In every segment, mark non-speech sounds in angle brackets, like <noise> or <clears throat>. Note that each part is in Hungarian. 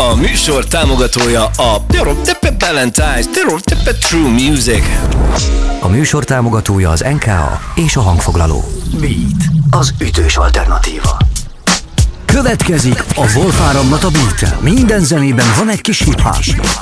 A műsor támogatója a Valentine's True Music. A műsor támogatója az NKA és a hangfoglaló. Beat, az ütős alternatíva. Következik a Wolf áramlat a beat Minden zenében van egy kis hip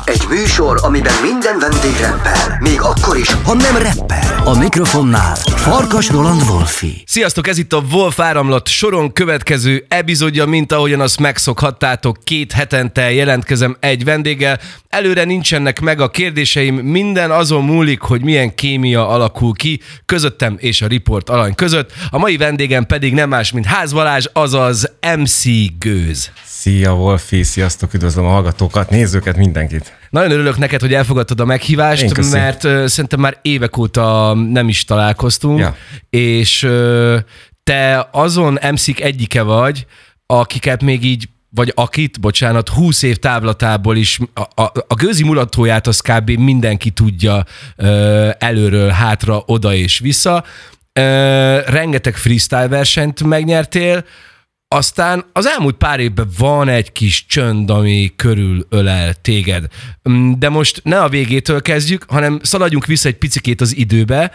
Egy műsor, amiben minden vendég reppel. Még akkor is, ha nem reppel. A mikrofonnál Farkas Roland Wolfi. Sziasztok, ez itt a Wolf áramlat soron következő epizódja, mint ahogyan azt megszokhattátok. Két hetente jelentkezem egy vendéggel. Előre nincsenek meg a kérdéseim, minden azon múlik, hogy milyen kémia alakul ki közöttem és a Report alany között. A mai vendégem pedig nem más, mint Ház Balázs, azaz MC Gőz. Szia Wolfi, sziasztok, üdvözlöm a hallgatókat, nézőket, mindenkit. Nagyon örülök neked, hogy elfogadtad a meghívást, mert uh, szerintem már évek óta nem is találkoztunk, ja. és uh, te azon mc egyike vagy, akiket még így vagy akit, bocsánat, 20 év távlatából is a, a, a gőzi mulatóját az kb. mindenki tudja ö, előről, hátra, oda és vissza. Ö, rengeteg freestyle versenyt megnyertél, aztán az elmúlt pár évben van egy kis csönd, ami körül ölel téged. Mm, de most ne a végétől kezdjük, hanem szaladjunk vissza egy picikét az időbe,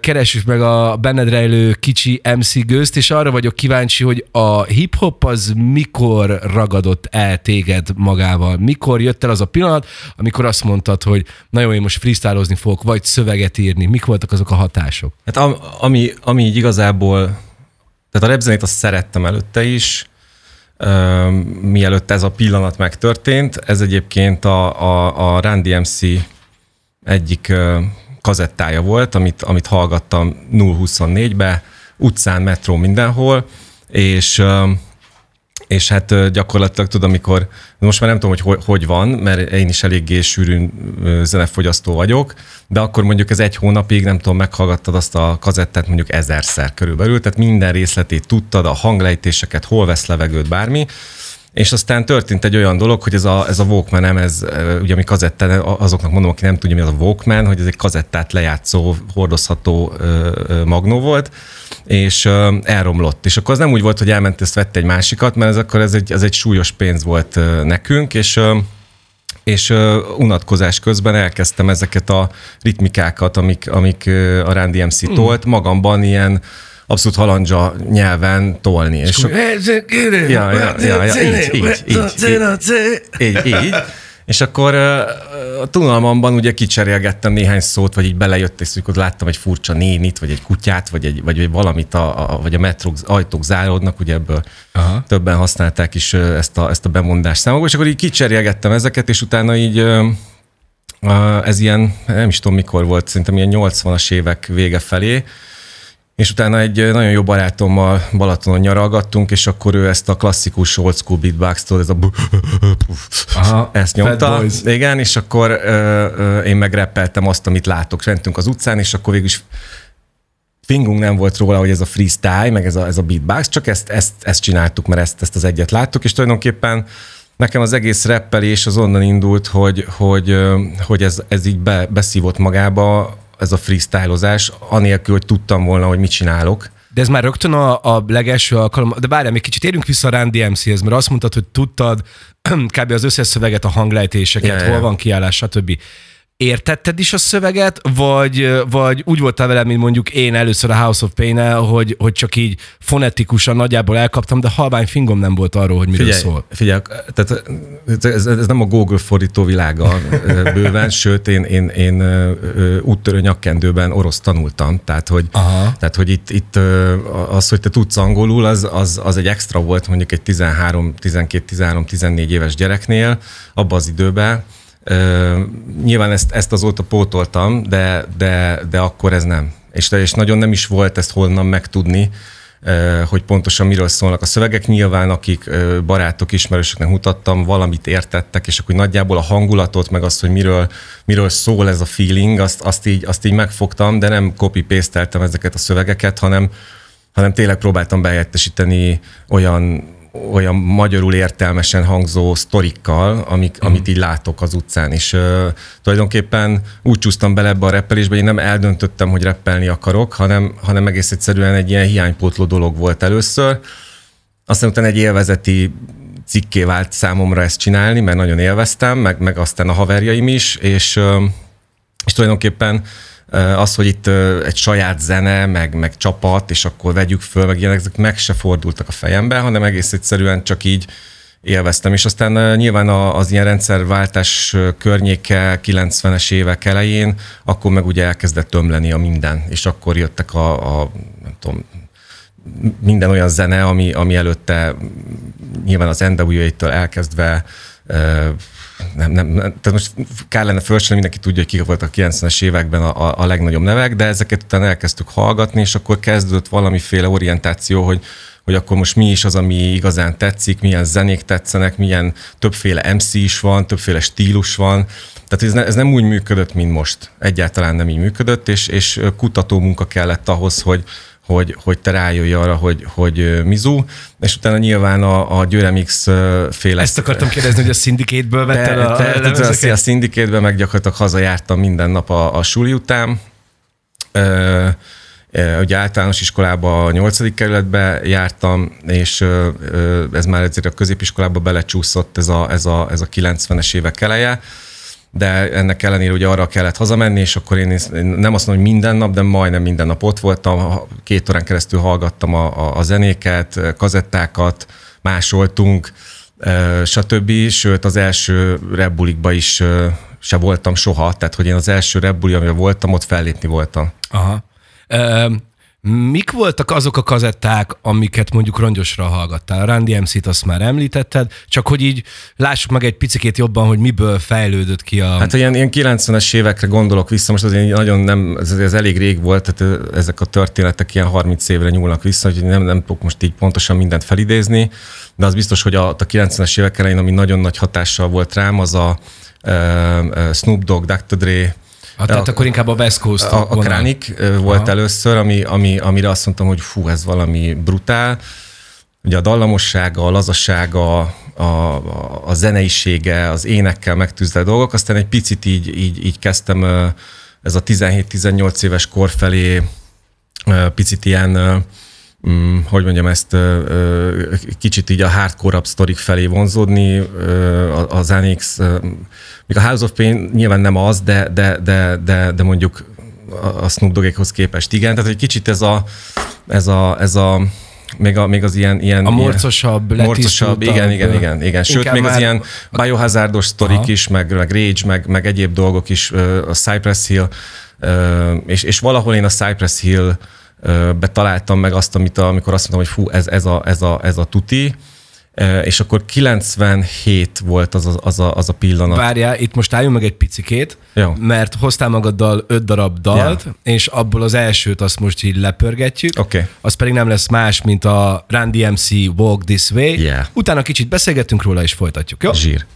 keressük meg a benned rejlő kicsi MC gőzt, és arra vagyok kíváncsi, hogy a hip-hop az mikor ragadott el téged magával? Mikor jött el az a pillanat, amikor azt mondtad, hogy nagyon én most freestylozni fogok, vagy szöveget írni? Mik voltak azok a hatások? Hát ami, ami így igazából tehát a repzenét azt szerettem előtte is, mielőtt ez a pillanat megtörtént. Ez egyébként a, a, a Randy MC egyik kazettája volt, amit, amit hallgattam 0-24-be, utcán, metró, mindenhol, és és hát gyakorlatilag tudom, amikor, most már nem tudom, hogy hogy van, mert én is eléggé sűrűn zenefogyasztó vagyok, de akkor mondjuk ez egy hónapig, nem tudom, meghallgattad azt a kazettát mondjuk ezerszer körülbelül, tehát minden részletét tudtad, a hanglejtéseket, hol vesz levegőt, bármi, és aztán történt egy olyan dolog, hogy ez a, ez a Walkman, ez ugye ami kazettán, azoknak mondom, aki nem tudja, mi az a Walkman, hogy ez egy kazettát lejátszó, hordozható ö, ö, magnó volt, és ö, elromlott. És akkor az nem úgy volt, hogy elment, ezt vette egy másikat, mert ez akkor ez egy, ez egy súlyos pénz volt nekünk, és és uh, unatkozás közben elkezdtem ezeket a ritmikákat, amik, amik uh, a Randy MC hmm. tolt, magamban ilyen abszolút halandzsa nyelven tolni. És, és ja, ja, ja, ja, így, így, így, így, így. És akkor a tunalmamban ugye kicserélgettem néhány szót, vagy így belejött, és akkor láttam egy furcsa nénit, vagy egy kutyát, vagy, egy, vagy valamit, a, a, vagy a metrók ajtók záródnak, ugye ebből Aha. többen használták is ezt a, ezt a bemondást számokba, és akkor így kicserélgettem ezeket, és utána így ez ilyen, nem is tudom mikor volt, szerintem ilyen 80-as évek vége felé, és utána egy nagyon jó barátommal Balatonon nyaralgattunk, és akkor ő ezt a klasszikus old school beatbox-tól, ez a Aha, ezt nyomta. Igen, és akkor ö, ö, én megreppeltem azt, amit látok. Mentünk az utcán, és akkor végül is fingunk nem volt róla, hogy ez a freestyle, meg ez a, ez a beatbox, csak ezt, ezt, ezt csináltuk, mert ezt, ezt az egyet láttuk, és tulajdonképpen nekem az egész reppelés az onnan indult, hogy, hogy, hogy ez, ez így be, beszívott magába ez a freestylozás, anélkül, hogy tudtam volna, hogy mit csinálok. De ez már rögtön a, a legelső alkalom, de várjál, még kicsit érünk vissza a Randy MC-hez, mert azt mondtad, hogy tudtad <clears throat> kb. az összes szöveget, a hanglejtéseket, yeah, hol van kiállás, stb értetted is a szöveget, vagy, vagy úgy voltál vele, mint mondjuk én először a House of pain hogy, hogy csak így fonetikusan nagyjából elkaptam, de halvány fingom nem volt arról, hogy miről figyelj, szól. Figyelj, tehát ez, ez nem a Google fordító világa bőven, sőt, én, én, én úttörő nyakkendőben orosz tanultam, tehát hogy, Aha. tehát, hogy itt, itt az, hogy te tudsz angolul, az, az, az egy extra volt mondjuk egy 13, 12, 13, 14 éves gyereknél abban az időben, Nyilván ezt, ezt azóta pótoltam, de, de, de akkor ez nem. És, és nagyon nem is volt ezt honnan megtudni, hogy pontosan miről szólnak a szövegek. Nyilván, akik barátok, ismerősöknek mutattam, valamit értettek, és akkor nagyjából a hangulatot, meg azt, hogy miről, miről szól ez a feeling, azt, azt, így, azt így megfogtam, de nem copy paste ezeket a szövegeket, hanem, hanem tényleg próbáltam behelyettesíteni olyan olyan magyarul értelmesen hangzó sztorikkal, amik, mm. amit így látok az utcán. És uh, tulajdonképpen úgy csúsztam bele ebbe a reppelésbe, hogy én nem eldöntöttem, hogy reppelni akarok, hanem, hanem egész egyszerűen egy ilyen hiánypótló dolog volt először. Aztán utána egy élvezeti cikké vált számomra ezt csinálni, mert nagyon élveztem, meg, meg aztán a haverjaim is, és, és tulajdonképpen az, hogy itt egy saját zene, meg, meg csapat, és akkor vegyük föl, meg ilyenek, ezek meg se fordultak a fejembe, hanem egész egyszerűen csak így élveztem. És aztán nyilván az ilyen rendszerváltás környéke 90-es évek elején, akkor meg ugye elkezdett tömleni a minden, és akkor jöttek a, a nem tudom, minden olyan zene, ami, ami előtte nyilván az NWA-től elkezdve nem, nem, nem, tehát most kell lenne fölcsinálni, mindenki tudja, hogy kik voltak a 90-es években a, a, a legnagyobb nevek, de ezeket utána elkezdtük hallgatni, és akkor kezdődött valamiféle orientáció, hogy, hogy akkor most mi is az, ami igazán tetszik, milyen zenék tetszenek, milyen többféle MC is van, többféle stílus van. Tehát ez, ne, ez nem úgy működött, mint most. Egyáltalán nem így működött, és, és kutató munka kellett ahhoz, hogy, hogy, hogy te rájöjj arra, hogy, hogy Mizu, és utána nyilván a, a Győremix féle... Ezt akartam kérdezni, hogy a szindikátből vetted a, te, te, a szindikátből meg gyakorlatilag hazajártam minden nap a, a suli után. Ö, Ugye általános iskolába a nyolcadik kerületbe jártam, és ez már ezért a középiskolába belecsúszott ez a, ez a, ez a 90-es évek eleje de ennek ellenére ugye arra kellett hazamenni, és akkor én nem azt mondom, hogy minden nap, de majdnem minden nap ott voltam, két órán keresztül hallgattam a, a, a zenéket, kazettákat, másoltunk, stb. Sőt, az első rebulikba is se voltam soha, tehát hogy én az első rebuli, amivel voltam, ott fellépni voltam. Aha. Mik voltak azok a kazetták, amiket mondjuk rongyosra hallgattál? A Randy MC-t azt már említetted, csak hogy így lássuk meg egy picit jobban, hogy miből fejlődött ki a... Hát ilyen, ilyen 90-es évekre gondolok vissza, most azért nagyon nem, ez, ez elég rég volt, tehát ezek a történetek ilyen 30 évre nyúlnak vissza, hogy nem, nem tudok most így pontosan mindent felidézni, de az biztos, hogy a, a 90-es évek elején, ami nagyon nagy hatással volt rám, az a uh, Snoop Dogg, Dr. Dre, Ah, tehát a, akkor inkább a West Coast A, a Kránik volt Aha. először, ami, ami, amire azt mondtam, hogy fú, ez valami brutál. Ugye a dallamossága, a lazassága, a, a, a zeneisége, az énekkel megtűzve dolgok, aztán egy picit így, így, így kezdtem ez a 17-18 éves kor felé picit ilyen mm, hogy mondjam ezt, kicsit így a hardcore sztorik felé vonzódni, az Anix, még a House of Pain nyilván nem az, de, de, de, de, de mondjuk a Snoop Doggékhoz képest igen, tehát egy kicsit ez a, ez a, ez a még, a, még az ilyen... ilyen a morcosabb, ilyen, morcosabb, igen, igen, igen, igen. Sőt, még az ilyen biohazardos sztorik is, meg, meg Rage, meg, meg egyéb dolgok is, a Cypress Hill, és, és valahol én a Cypress Hill betaláltam meg azt, amit, amikor azt mondtam, hogy fú, ez, ez, a, ez, a, ez a tuti, és akkor 97 volt az a, az a, az a pillanat. Várjál, itt most álljunk meg egy picikét, Jó. mert hoztál magaddal öt darab dalt, yeah. és abból az elsőt azt most így lepörgetjük. Okay. Az pedig nem lesz más, mint a Randy MC Walk This Way. Yeah. Utána kicsit beszélgetünk róla, és folytatjuk, jó? Zsír.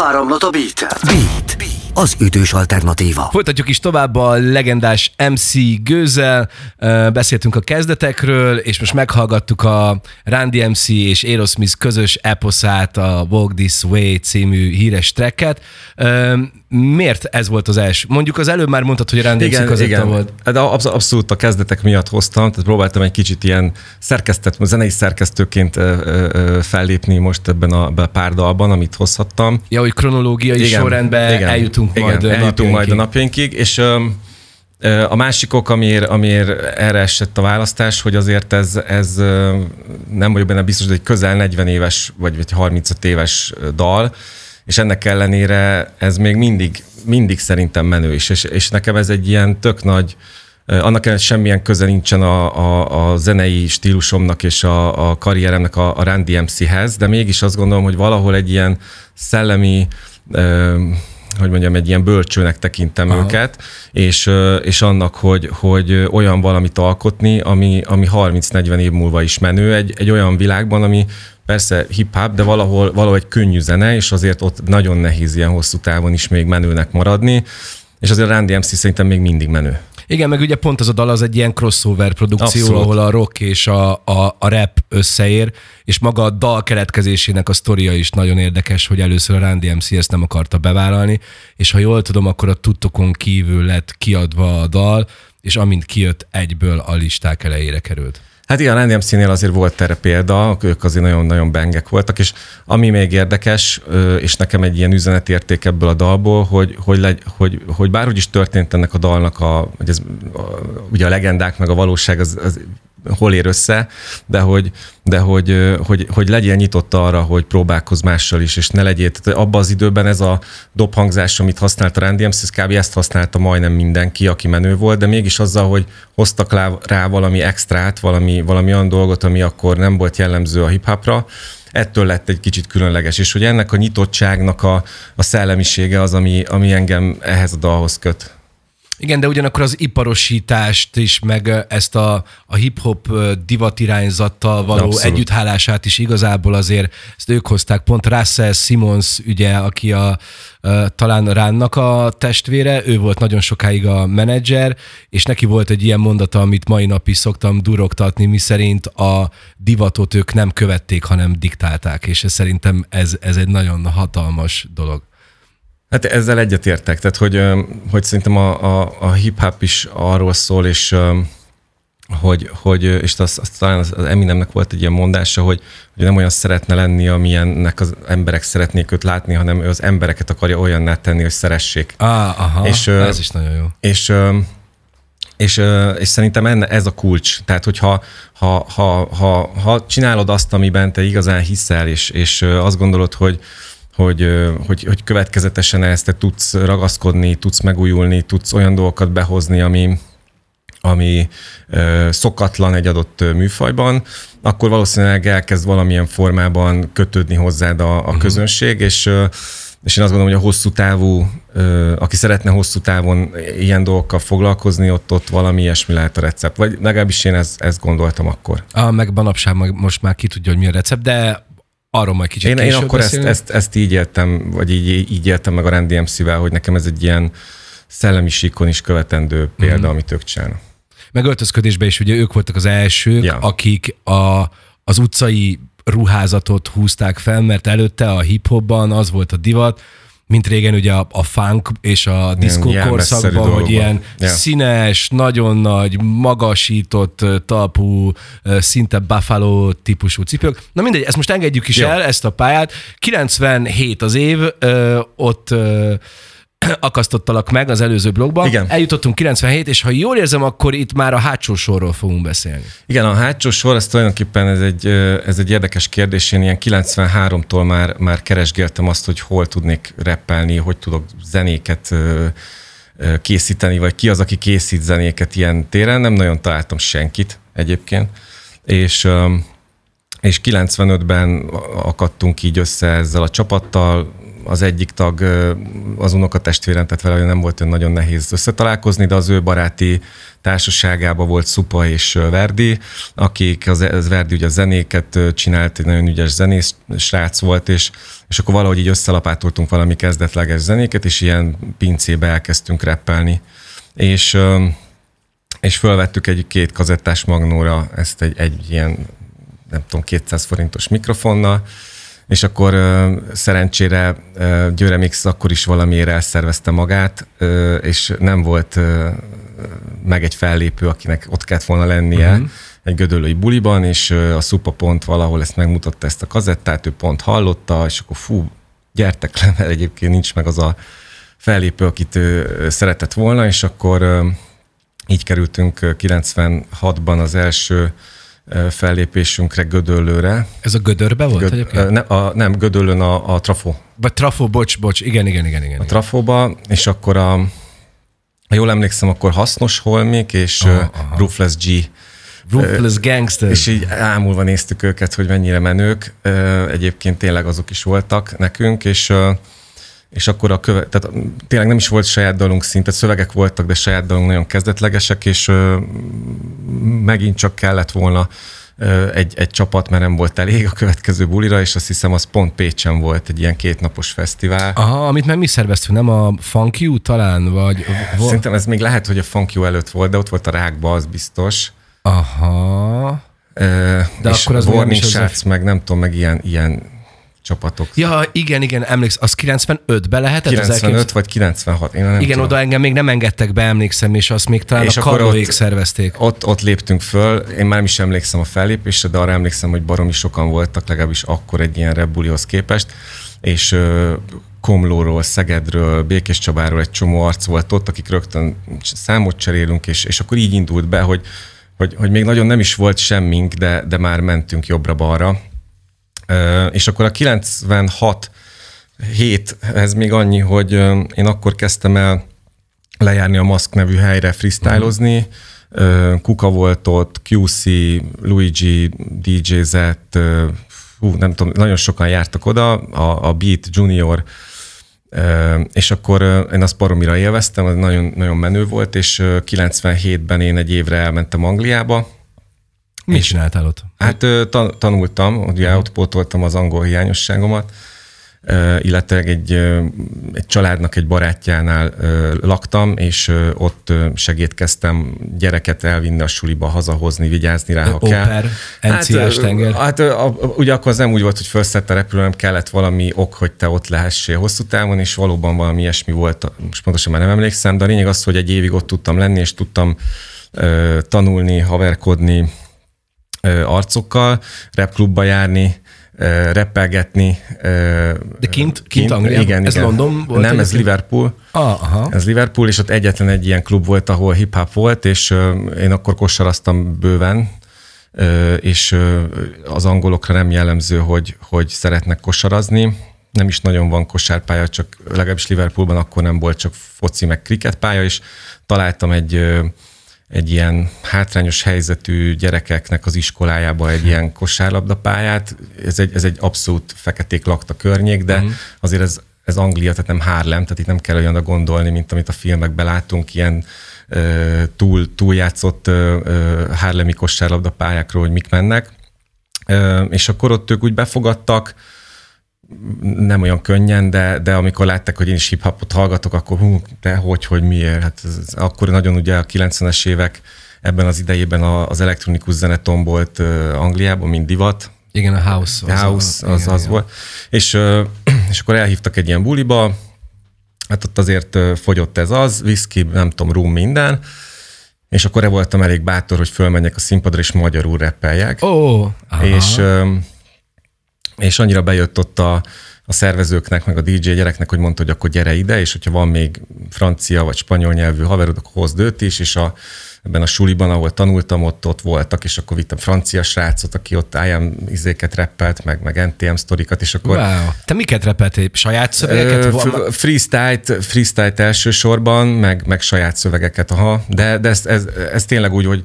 Áramlat a Beat. Beat az ütős alternatíva. Folytatjuk is tovább a legendás MC Gőzel, beszéltünk a kezdetekről, és most meghallgattuk a Randy MC és Aerosmith közös eposzát, a Walk This Way című híres tracket. Miért ez volt az első? Mondjuk az előbb már mondtad, hogy Randy igen, MC igen. volt. De absz- abszolút a kezdetek miatt hoztam, tehát próbáltam egy kicsit ilyen szerkesztett, zenei szerkesztőként fellépni most ebben a, ebben a pár dalban, amit hozhattam. Ja, hogy kronológiai igen, sorrendben igen, eljutunk igen, majd eljutunk majd a napjainkig, és a másik ok, amiért, amiért erre esett a választás, hogy azért ez, ez nem vagyok benne biztos, hogy egy közel 40 éves, vagy, vagy 35 éves dal, és ennek ellenére ez még mindig, mindig szerintem menő is, és, és nekem ez egy ilyen tök nagy, annak ellenére semmilyen köze nincsen a, a, a zenei stílusomnak és a, a karrieremnek a, a Randy MC-hez, de mégis azt gondolom, hogy valahol egy ilyen szellemi hogy mondjam, egy ilyen bölcsőnek tekintem Aha. őket, és, és annak, hogy, hogy olyan valamit alkotni, ami, ami 30-40 év múlva is menő, egy, egy olyan világban, ami persze hip-hop, de valahol, valahol egy könnyű zene, és azért ott nagyon nehéz ilyen hosszú távon is még menőnek maradni, és azért a Randy MC szerintem még mindig menő. Igen, meg ugye pont az a dal az egy ilyen crossover produkció, Abszolút. ahol a rock és a, a, a rap összeér, és maga a dal keletkezésének a sztoria is nagyon érdekes, hogy először a Randy MC ezt nem akarta bevállalni, és ha jól tudom, akkor a tudtokon kívül lett kiadva a dal, és amint kijött, egyből a listák elejére került. Hát a NMC-nél azért volt erre példa, ők azért nagyon-nagyon bengek voltak, és ami még érdekes, és nekem egy ilyen üzenetérték ebből a dalból, hogy, hogy, legy, hogy, hogy bárhogy is történt ennek a dalnak, a, hogy ez, a, ugye a legendák meg a valóság az, az hol ér össze, de hogy, de hogy, hogy, hogy legyél nyitott arra, hogy próbálkozz mással is, és ne legyél. Tehát abban az időben ez a dobhangzás, amit használta Randy MC, kb. ezt használta majdnem mindenki, aki menő volt, de mégis azzal, hogy hoztak rá valami extrát, valami, valami olyan dolgot, ami akkor nem volt jellemző a hip-hopra, ettől lett egy kicsit különleges, és hogy ennek a nyitottságnak a, a szellemisége az, ami, ami engem ehhez a dalhoz köt. Igen, de ugyanakkor az iparosítást is, meg ezt a, a hip-hop divatirányzattal való Abszolút. együtthálását is igazából azért ezt ők hozták. Pont Russell Simmons, ugye, aki a, talán Ránnak a testvére, ő volt nagyon sokáig a menedzser, és neki volt egy ilyen mondata, amit mai nap is szoktam durogtatni, mi szerint a divatot ők nem követték, hanem diktálták, és ez szerintem ez, ez egy nagyon hatalmas dolog. Hát ezzel egyetértek, tehát hogy, hogy szerintem a, a, a hip-hop is arról szól, és hogy, hogy és az, az, talán az Eminemnek volt egy ilyen mondása, hogy, hogy nem olyan szeretne lenni, amilyennek az emberek szeretnék őt látni, hanem ő az embereket akarja olyanná tenni, hogy szeressék. Ah, aha, és, ez is nagyon jó. És, és, és szerintem enne, ez a kulcs. Tehát, hogyha ha, ha, ha, ha csinálod azt, amiben te igazán hiszel, és, és azt gondolod, hogy, hogy, hogy, hogy következetesen ezt te tudsz ragaszkodni, tudsz megújulni, tudsz olyan dolgokat behozni, ami, ami szokatlan egy adott műfajban, akkor valószínűleg elkezd valamilyen formában kötődni hozzád a, a uh-huh. közönség, és és én azt gondolom, hogy a hosszú távú, aki szeretne hosszú távon ilyen dolgokkal foglalkozni, ott, ott valami ilyesmi lehet a recept. Vagy legalábbis én ezt, ezt gondoltam akkor. A, meg manapság most már ki tudja, hogy mi a recept, de arról majd kicsit Én, én akkor ezt, ezt, ezt, így éltem, vagy így, így éltem meg a Randy MC-vel, hogy nekem ez egy ilyen szellemi síkon is követendő példa, mm-hmm. amit ők csinálnak. Meg öltözködésben is ugye ők voltak az elsők, ja. akik a, az utcai ruházatot húzták fel, mert előtte a hip-hopban az volt a divat, mint régen ugye a, a funk és a diszkó korszakban, hogy ilyen yeah. színes, nagyon nagy, magasított talpú, szinte buffalo típusú cipők. Na mindegy, ezt most engedjük is Jó. el, ezt a pályát. 97 az év, ott akasztottalak meg az előző blogban. Igen. Eljutottunk 97, és ha jól érzem, akkor itt már a hátsó sorról fogunk beszélni. Igen, a hátsó sor, ez tulajdonképpen ez egy, ez egy érdekes kérdés. Én ilyen 93-tól már, már keresgéltem azt, hogy hol tudnék reppelni, hogy tudok zenéket készíteni, vagy ki az, aki készít zenéket ilyen téren. Nem nagyon találtam senkit egyébként. És és 95-ben akadtunk így össze ezzel a csapattal, az egyik tag az unokatestvérem, tehát vele nem volt olyan nagyon nehéz összetalálkozni, de az ő baráti társaságában volt Szupa és Verdi, akik az, az Verdi ugye a zenéket csinált, egy nagyon ügyes zenész srác volt, és, és akkor valahogy így összelapátoltunk valami kezdetleges zenéket, és ilyen pincébe elkezdtünk reppelni. És és fölvettük egy két kazettás magnóra ezt egy, egy ilyen, nem tudom, 200 forintos mikrofonnal, és akkor szerencsére uh, Győre Mix akkor is valamiért elszervezte magát, és nem volt meg egy fellépő, akinek ott kellett volna lennie uh-huh. egy gödöllői buliban, és a Szupa pont valahol ezt megmutatta ezt a kazettát, ő pont hallotta, és akkor fú, gyertek le, mert egyébként nincs meg az a fellépő, akit ő szeretett volna, és akkor így kerültünk 96-ban az első fellépésünkre Gödöllőre. Ez a Gödörbe volt Göd, egyébként? Ne, a, nem, Gödöllőn a, a Trafo. Vagy Trafo, bocs, bocs, igen, igen, igen. igen a Trafóba, és akkor a, ha jól emlékszem, akkor Hasznos Holmik és uh, Ruthless G. Ruthless Gangster. És így ámulva néztük őket, hogy mennyire menők. Egyébként tényleg azok is voltak nekünk, és és akkor a köve, tehát tényleg nem is volt saját dalunk szinte, szövegek voltak, de saját dalunk nagyon kezdetlegesek, és ö, megint csak kellett volna ö, egy, egy csapat, mert nem volt elég a következő bulira, és azt hiszem, az pont Pécsen volt egy ilyen kétnapos fesztivál. Aha, amit meg mi szerveztünk, nem a Funk You talán, vagy... Szerintem ez még lehet, hogy a Funk You előtt volt, de ott volt a Rákba, az biztos. Aha. Ö, de és akkor az Warning Shots, meg nem tudom, meg ilyen, ilyen csapatok. Ja, igen, igen, emlékszem, az 95-ben lehetett? 95 vagy 96, én nem Igen, tudom. oda engem még nem engedtek be, emlékszem, és azt még talán és a Karlóék szervezték. Ott, ott léptünk föl, én már nem is emlékszem a fellépésre, de arra emlékszem, hogy baromi sokan voltak, legalábbis akkor egy ilyen rebulihoz képest, és uh, Komlóról, Szegedről, Békés Csabáról egy csomó arc volt ott, akik rögtön számot cserélünk, és, és akkor így indult be, hogy, hogy, hogy még nagyon nem is volt semmink, de, de már mentünk jobbra-balra és akkor a 96 hét, ez még annyi, hogy én akkor kezdtem el lejárni a Maszk nevű helyre freestylozni. Uh-huh. Kuka volt ott, QC, Luigi, DJ Z, hú, nem tudom, nagyon sokan jártak oda, a, a Beat Junior, és akkor én azt paromira élveztem, az nagyon, nagyon menő volt, és 97-ben én egy évre elmentem Angliába, Mit csináltál ott? Hát tanultam, ugye ott pótoltam az angol hiányosságomat, illetve egy, egy családnak egy barátjánál laktam, és ott segítkeztem gyereket elvinni a suliba, hazahozni, vigyázni rá, ha Oper, kell. NCS tenger. Hát ugye akkor az nem úgy volt, hogy felszett a repülő, nem kellett valami ok, hogy te ott lehessél hosszú távon, és valóban valami ilyesmi volt, most pontosan már nem emlékszem, de a lényeg az, hogy egy évig ott tudtam lenni, és tudtam tanulni, haverkodni, arcokkal, repklubba járni, reppelgetni. De kint, kint, kint Angliában? Igen, ez igen. London volt? Nem, ez Liverpool. Ah, aha. Ez Liverpool, és ott egyetlen egy ilyen klub volt, ahol hip-hop volt, és én akkor kosaraztam bőven, és az angolokra nem jellemző, hogy, hogy szeretnek kosarazni. Nem is nagyon van kosárpálya, csak legalábbis Liverpoolban akkor nem volt csak foci meg kriketpálya, és találtam egy egy ilyen hátrányos helyzetű gyerekeknek az iskolájába egy ilyen kosárlabdapályát. Ez egy, ez egy abszolút feketék lakta környék, de uh-huh. azért ez, ez Anglia, tehát nem Harlem, tehát itt nem kell olyanra gondolni, mint amit a filmekben látunk, ilyen túl, túljátszott Harlemi kosárlabdapályákról, hogy mik mennek. És akkor ott ők úgy befogadtak, nem olyan könnyen, de, de amikor látták, hogy én is hip-hopot hallgatok, akkor hú, de hogy, hogy miért? Hát ez, ez, akkor nagyon ugye a 90-es évek ebben az idejében az elektronikus zene tombolt Angliában, mint divat. Igen, a House. Az house, az, az, igen, az igen. volt. És, <clears throat> és akkor elhívtak egy ilyen buliba, hát ott azért fogyott ez az, whisky, nem tudom, rum, minden, és akkor voltam elég bátor, hogy fölmenjek a színpadra, és magyarul reppeljek. Ó, oh, és és annyira bejött ott a, a szervezőknek, meg a DJ gyereknek, hogy mondta, hogy akkor gyere ide, és hogyha van még francia vagy spanyol nyelvű haverod, akkor hozd őt is, és a, ebben a suliban, ahol tanultam, ott, ott voltak, és akkor vittem francia srácot, aki ott IM izéket reppelt, meg, meg NTM sztorikat, és akkor... Wow. Te miket repeltél? Saját szövegeket? Ö, freestyle-t, freestyle elsősorban, meg, meg saját szövegeket, aha. De, de ez, ez, ez tényleg úgy, hogy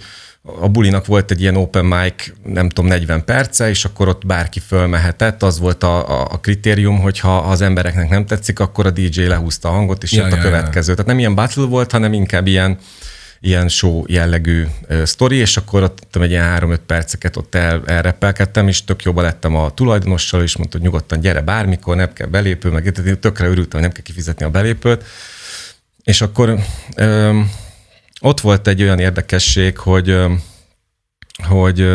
a bulinak volt egy ilyen open mic, nem tudom, 40 perce, és akkor ott bárki fölmehetett, az volt a, a, a kritérium, hogy ha az embereknek nem tetszik, akkor a DJ lehúzta a hangot, és ja, jött ja, a következő. Ja. Tehát nem ilyen battle volt, hanem inkább ilyen, ilyen show jellegű sztori, és akkor ott tudom, egy ilyen 3-5 perceket ott el, elrepelkedtem, és tök jobban lettem a tulajdonossal, és mondta, hogy nyugodtan gyere bármikor, nem kell belépő, meg tehát tökre örültem, hogy nem kell kifizetni a belépőt. És akkor um, ott volt egy olyan érdekesség, hogy, hogy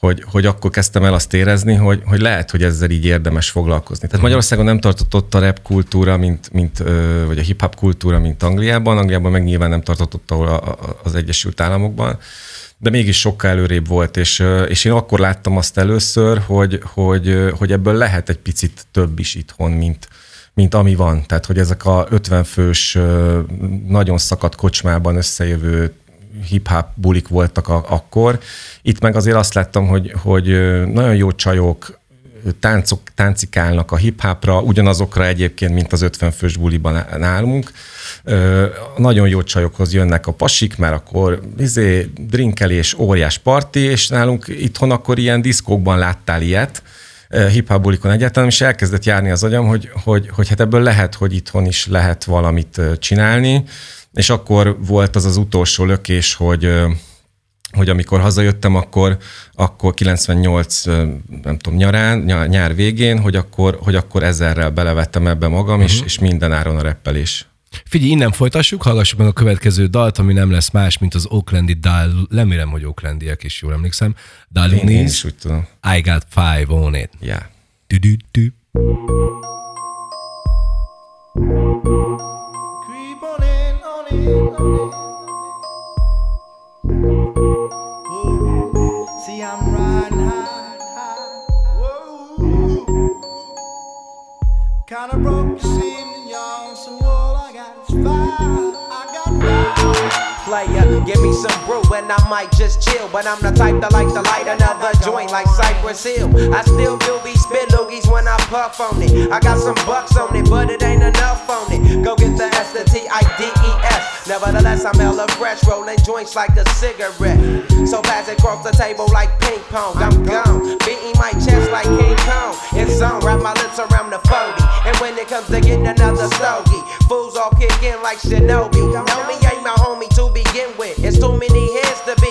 hogy, hogy akkor kezdtem el azt érezni, hogy, hogy lehet, hogy ezzel így érdemes foglalkozni. Tehát Magyarországon nem tartott ott a rap kultúra, mint, mint, vagy a hip-hop kultúra, mint Angliában. Angliában meg nyilván nem tartott ott ahol az Egyesült Államokban, de mégis sokkal előrébb volt, és, és én akkor láttam azt először, hogy, hogy, hogy ebből lehet egy picit több is itthon, mint, mint ami van. Tehát, hogy ezek a 50 fős, nagyon szakadt kocsmában összejövő hip-hop bulik voltak a, akkor. Itt meg azért azt láttam, hogy, hogy nagyon jó csajok, táncok, táncikálnak a hip-hopra, ugyanazokra egyébként, mint az 50 fős buliban nálunk. Nagyon jó csajokhoz jönnek a pasik, mert akkor izé, drinkelés, óriás parti, és nálunk itthon akkor ilyen diszkókban láttál ilyet, hip bulikon egyáltalán, és elkezdett járni az agyam, hogy, hogy, hogy hát ebből lehet, hogy itthon is lehet valamit csinálni, és akkor volt az az utolsó lökés, hogy hogy amikor hazajöttem, akkor, akkor 98, nem tudom, nyarán, nyár végén, hogy akkor, hogy akkor ezerrel belevettem ebbe magam, uh-huh. és, mhm. és minden áron a reppelés. Figyelj, innen folytassuk, hallgassuk meg a következő dalt, ami nem lesz más, mint az Oaklandi Dal, remélem, hogy Oaklandiek is, jól emlékszem. Dalunis, én, én is úgy tudom. I got five on it. Yeah. Du, du, du. See, I'm riding high, high. Whoa. Kinda broke this evening, player. Give me some brew and I might just chill. But I'm the type that like to light another joint like Cypress Hill. I still do be spit loogies when I puff on it. I got some bucks on it, but it ain't enough on it. Go get the S, the T, I, D. Nevertheless, I'm hella fresh, rolling joints like a cigarette. So pass it across the table like ping pong. I'm gone, beating my chest like King Kong. It's on, wrap my lips around the 40. And when it comes to getting another stogie, fools all kick in like Shinobi. Know me ain't my homie to begin with. It's too many heads to be.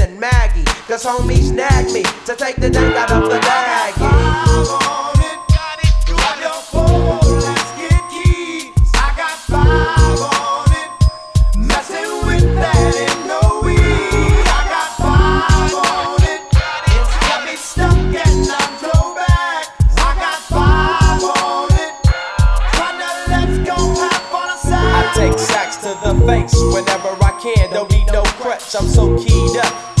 Cause homies nag me to take the dink out of the baggie. face whenever I can. Don't need no crutch, I'm so keyed up.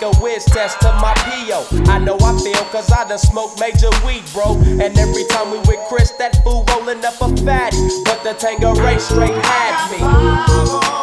a whiz test to my PO. I know I feel cause I done smoked major weed, bro. And every time we with Chris, that fool rolling up a fatty. But the Tangeray straight had me.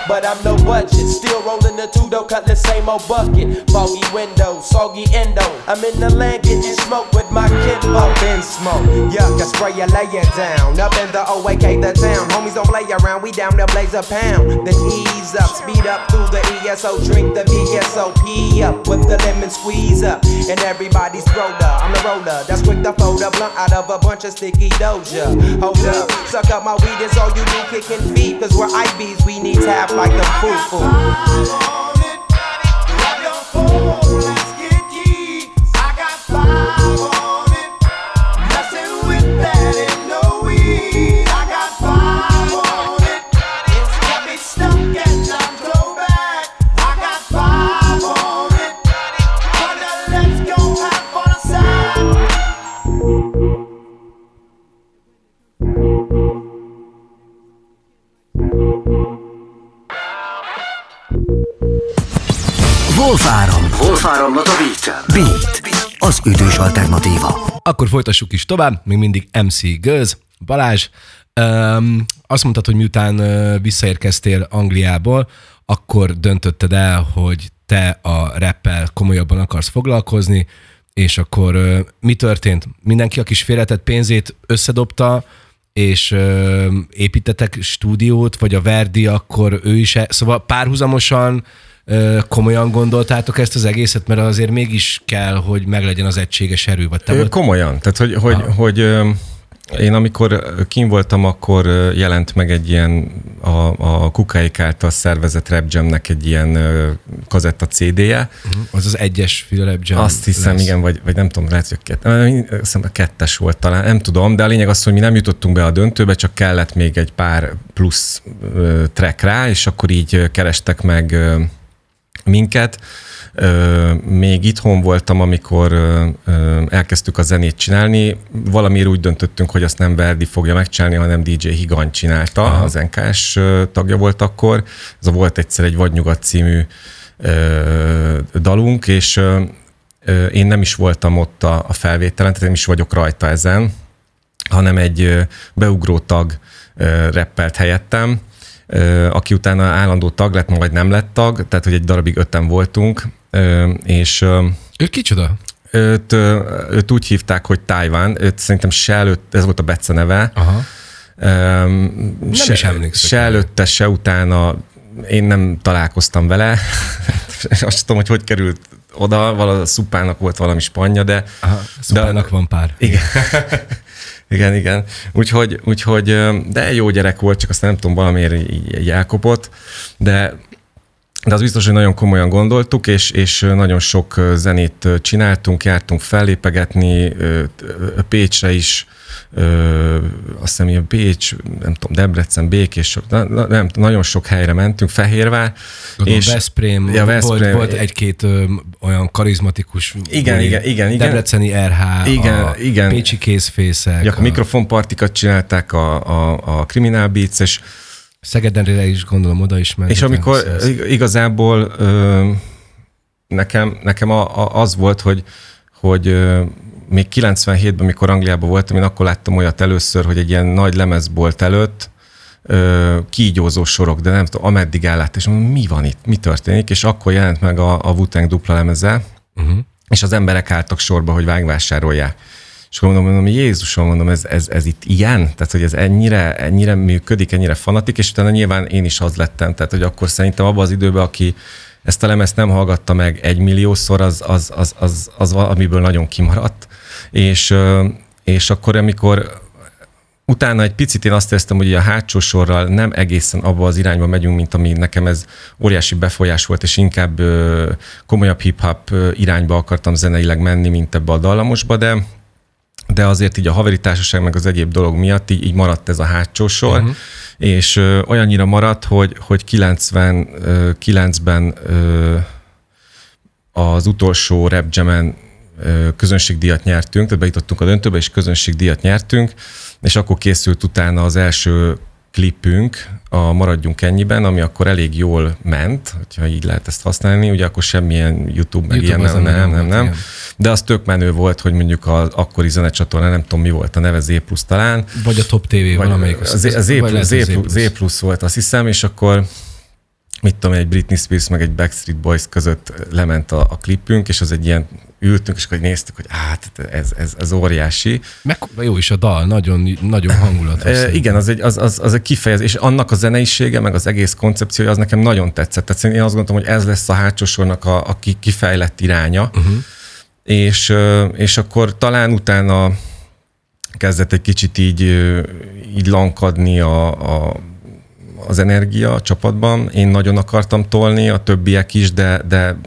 but I'm no budget. Still rolling the two though, cut the same old bucket. Foggy window, soggy endo. I'm in the land getting smoke with my kid. Up in smoke, yuck, I spray you, lay it down. Up in the OAK, the town. Homies don't play around, we down there blaze a pound. Then ease up, speed up through the ESO, drink the VSOP up with the lemon squeeze up. And everybody's roller, I'm the roller. That's quick to fold a blunt out of a bunch of sticky doja. Hold up, suck up my weed, it's all you need, kicking feet. Cause we're IBs, we need tap like a foo-foo. Wolfáram. Wolfáram a beat Beat. Az ütős alternatíva. Akkor folytassuk is tovább, még mindig MC Göz, Balázs. Um, azt mondtad, hogy miután uh, visszaérkeztél Angliából, akkor döntötted el, hogy te a rappel komolyabban akarsz foglalkozni, és akkor uh, mi történt? Mindenki a kis félretett pénzét összedobta, és uh, építettek stúdiót, vagy a Verdi, akkor ő is, e- szóval párhuzamosan komolyan gondoltátok ezt az egészet, mert azért mégis kell, hogy meglegyen az egységes erő. Vagy te volt? Komolyan. Tehát, hogy, hogy, hogy én amikor kim voltam, akkor jelent meg egy ilyen a, a Kukáik által szervezett Rap Jam-nek egy ilyen kazetta CD-je. Uh-huh. Az az egyes Rap Jam Azt hiszem, lesz. igen, vagy, vagy nem tudom, lehet, hogy kett, a kettes volt talán, nem tudom, de a lényeg az, hogy mi nem jutottunk be a döntőbe, csak kellett még egy pár plusz track rá, és akkor így kerestek meg minket. Még itthon voltam, amikor elkezdtük a zenét csinálni. Valamiért úgy döntöttünk, hogy azt nem Verdi fogja megcsinálni, hanem DJ Higan csinálta, Aha. az NKS tagja volt akkor. Ez a volt egyszer egy Vadnyugat című dalunk, és én nem is voltam ott a, felvételen, tehát nem is vagyok rajta ezen, hanem egy beugró tag reppelt helyettem, aki utána állandó tag lett, majd nem lett tag, tehát hogy egy darabig öten voltunk, és... Ő kicsoda? Őt, őt úgy hívták, hogy Taiwan, őt szerintem se előtt, ez volt a Bece neve. Aha. Um, nem se, is emlékszek. Se előtte, se utána én nem találkoztam vele. <laughs> Azt tudom, hogy hogy került oda, valahogy a szupának volt valami spanya, de... Aha, szupának de, van pár. Igen. <laughs> igen, igen. Úgyhogy, úgyhogy, de jó gyerek volt, csak azt nem tudom, valamiért így, így elkopott, de de az biztos, hogy nagyon komolyan gondoltuk, és, és nagyon sok zenét csináltunk, jártunk fellépegetni, Pécsre is, ö, azt hiszem ilyen Bécs, nem tudom, Debrecen, Békés, nem, nem, nagyon sok helyre mentünk, Fehérvár. Tudom, és Veszprém, ja, Veszprém, volt, volt egy-két ö, olyan karizmatikus igen, buli, igen, igen, igen, Debreceni RH, igen, a igen. Pécsi kézfészek. Ja, a, a mikrofonpartikat csinálták a, a, a Criminal Beats, és Szegedenre is gondolom oda is ment. És amikor igazából ö, nekem, nekem a, a, az volt, hogy, hogy még 97-ben, mikor Angliában voltam, én akkor láttam olyat először, hogy egy ilyen nagy lemezbolt előtt ö, kígyózó sorok, de nem tudom, ameddig ellát, és mondom, mi van itt, mi történik, és akkor jelent meg a, a Wu-Tang dupla lemeze, uh-huh. és az emberek álltak sorba, hogy vágvásárolják. És akkor mondom, mondom, Jézusom, mondom, ez, ez, ez itt ilyen? Tehát, hogy ez ennyire, ennyire működik, ennyire fanatik, és utána nyilván én is az lettem. Tehát, hogy akkor szerintem abban az időben, aki ezt a lemezt nem hallgatta meg egy milliószor, az, az, az, az, az valamiből nagyon kimaradt. És, és akkor, amikor utána egy picit én azt éreztem, hogy a hátsó sorral nem egészen abba az irányba megyünk, mint ami nekem ez óriási befolyás volt, és inkább komolyabb hip-hop irányba akartam zeneileg menni, mint ebbe a dallamosba, de de azért így a haveri társaság meg az egyéb dolog miatt így, így maradt ez a hátsó sor, uh-huh. és ö, olyannyira maradt, hogy, hogy 99-ben ö, az utolsó Rap közönségdíjat nyertünk, tehát bejutottunk a döntőbe, és közönségdíjat nyertünk, és akkor készült utána az első klipünk, a Maradjunk ennyiben, ami akkor elég jól ment, hogyha így lehet ezt használni, ugye akkor semmilyen YouTube meg YouTube ilyen nem, nem, nem, nem. De az tök menő volt, hogy mondjuk az akkori zenecsatorna, nem tudom mi volt a neve, Z plusz talán. Vagy a Top TV vagy valamelyik. Az, az, az, Z, plusz, Z, plusz, Z plusz volt, azt hiszem, és akkor mit tudom, egy Britney Spears meg egy Backstreet Boys között lement a, a klipünk, és az egy ilyen ültünk, és akkor néztük, hogy hát ez, ez, ez óriási. Meg jó is a dal, nagyon, nagyon hangulatos. E, igen, az egy, az, az, az egy kifejezés, és annak a zeneisége, meg az egész koncepciója, az nekem nagyon tetszett. Tehát én azt gondoltam, hogy ez lesz a hátsósornak a, a kifejlett iránya, uh-huh. és, és akkor talán utána kezdett egy kicsit így, így lankadni a, a az energia a csapatban. Én nagyon akartam tolni, a többiek is, de, de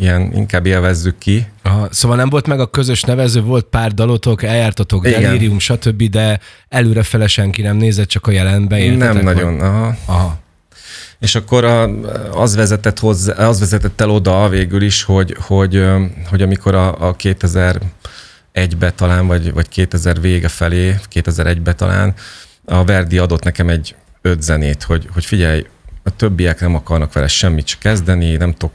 ilyen inkább élvezzük ki. Aha, szóval nem volt meg a közös nevező, volt pár dalotok, eljártatok, Igen. delirium, stb., de előrefele senki nem nézett, csak a jelenbe értetek? Nem nagyon, aha. aha. És akkor a, az, vezetett hozzá, az vezetett el oda végül is, hogy, hogy, hogy amikor a, a 2001-be talán, vagy, vagy 2000 vége felé, 2001-be talán, a Verdi adott nekem egy öt zenét, hogy, hogy figyelj, a többiek nem akarnak vele semmit kezdeni, nem tudok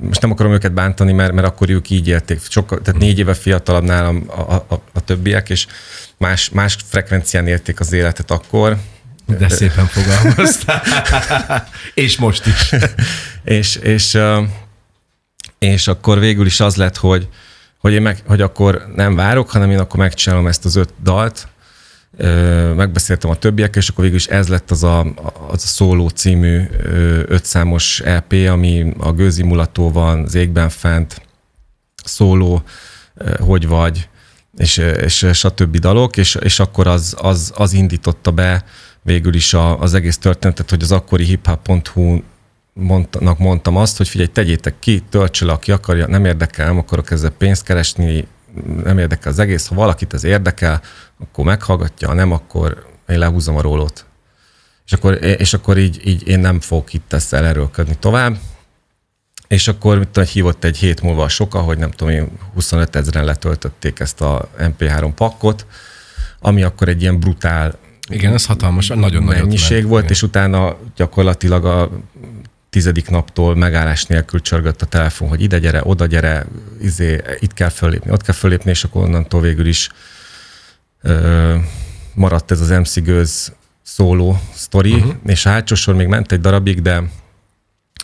most nem akarom őket bántani, mert, mert akkor ők így élték. Sokkal, tehát négy éve fiatalabb nálam a, a, a, a többiek, és más, más frekvencián élték az életet akkor. De szépen fogalmaztál. <laughs> és most is. <laughs> és, és, és akkor végül is az lett, hogy, hogy, én meg, hogy akkor nem várok, hanem én akkor megcsinálom ezt az öt dalt, megbeszéltem a többiekkel, és akkor végül is ez lett az a, az a Szóló című ötszámos EP, ami a Gőzi Mulatóval, az Égben Fent, Szóló, Hogy vagy, és, és stb. dalok, és, és akkor az, az, az indította be végül is a, az egész történetet, hogy az akkori hiphop.hu mondtanak mondtam azt, hogy figyelj, tegyétek ki, töltsel, aki akarja, nem érdekel, nem akarok ezzel pénzt keresni, nem érdekel az egész, ha valakit ez érdekel, akkor meghallgatja, ha nem, akkor én lehúzom a rólót. És akkor, és akkor így, így én nem fogok itt ezt elerőlködni tovább. És akkor mit tudom, hívott egy hét múlva a soka, hogy nem tudom, én 25 ezeren letöltötték ezt a MP3 pakkot, ami akkor egy ilyen brutál igen, ez hatalmas, nagyon nagy mennyiség volt, igen. és utána gyakorlatilag a tizedik naptól megállás nélkül csörgött a telefon, hogy ide gyere, oda gyere, izé, itt kell fölépni, ott kell fölépni, és akkor onnantól végül is ö, maradt ez az MC Gőz szóló sztori, uh-huh. és a hátsó sor még ment egy darabig, de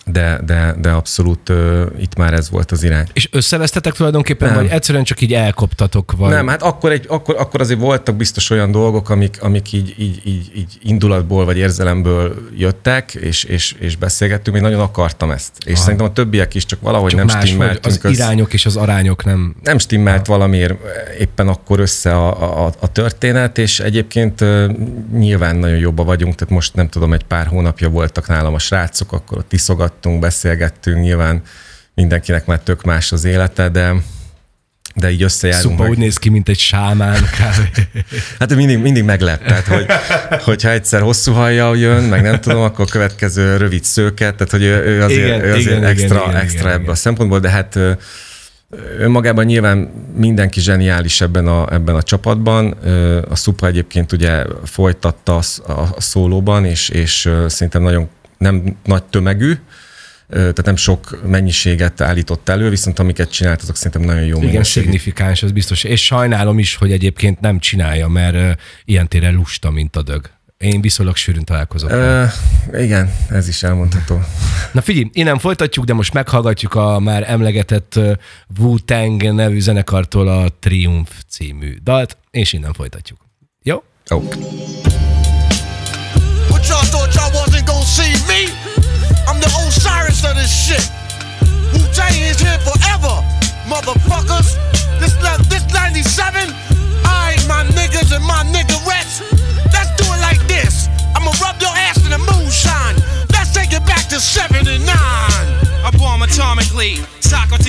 de, de, de abszolút uh, itt már ez volt az irány. És összevesztetek tulajdonképpen, nem. vagy egyszerűen csak így elkoptatok? Vagy? Nem, hát akkor, egy, akkor, akkor azért voltak biztos olyan dolgok, amik, amik így, így, így, így indulatból vagy érzelemből jöttek, és, és, és beszélgettünk, én nagyon akartam ezt. És Aha. szerintem a többiek is csak valahogy csak nem más, stimmeltünk. Az irányok és az arányok nem... Nem stimmelt Aha. valamiért éppen akkor össze a, a, a történet, és egyébként uh, nyilván nagyon jobban vagyunk, tehát most nem tudom, egy pár hónapja voltak nálam a srácok, akkor ott iszogat hallgattunk, beszélgettünk, nyilván mindenkinek már tök más az élete, de de így összejárunk. Szupa úgy néz ki, mint egy sámán <laughs> hát mindig, mindig meglep, tehát hogy, hogyha egyszer hosszú hajjal jön, meg nem tudom, akkor a következő rövid szőket, tehát hogy ő, ő azért, igen, ő azért igen, extra, igen, extra igen, ebbe igen. a szempontból, de hát önmagában nyilván mindenki zseniális ebben a, ebben a csapatban. A Szupa egyébként ugye folytatta a, a szólóban, és, és szerintem nagyon nem nagy tömegű, tehát nem sok mennyiséget állított elő, viszont amiket csinált, azok szerintem nagyon jó Igen, minőségű. szignifikáns, ez biztos. És sajnálom is, hogy egyébként nem csinálja, mert ilyen téren lusta, mint a dög. Én viszonylag sűrűn találkozom. Uh, igen, ez is elmondható. Na figyelj, innen folytatjuk, de most meghallgatjuk a már emlegetett Wu-Tang nevű zenekartól a Triumph című dalt, és innen folytatjuk. Jó? Jó. Oh. What y'all thought y'all wasn't gonna see me? Motherfuckers. This this 97. I my niggas and my niggerettes. Let's do it like this. I'ma rub your ass in the moonshine. Let's take it back to 79. I bomb atomically.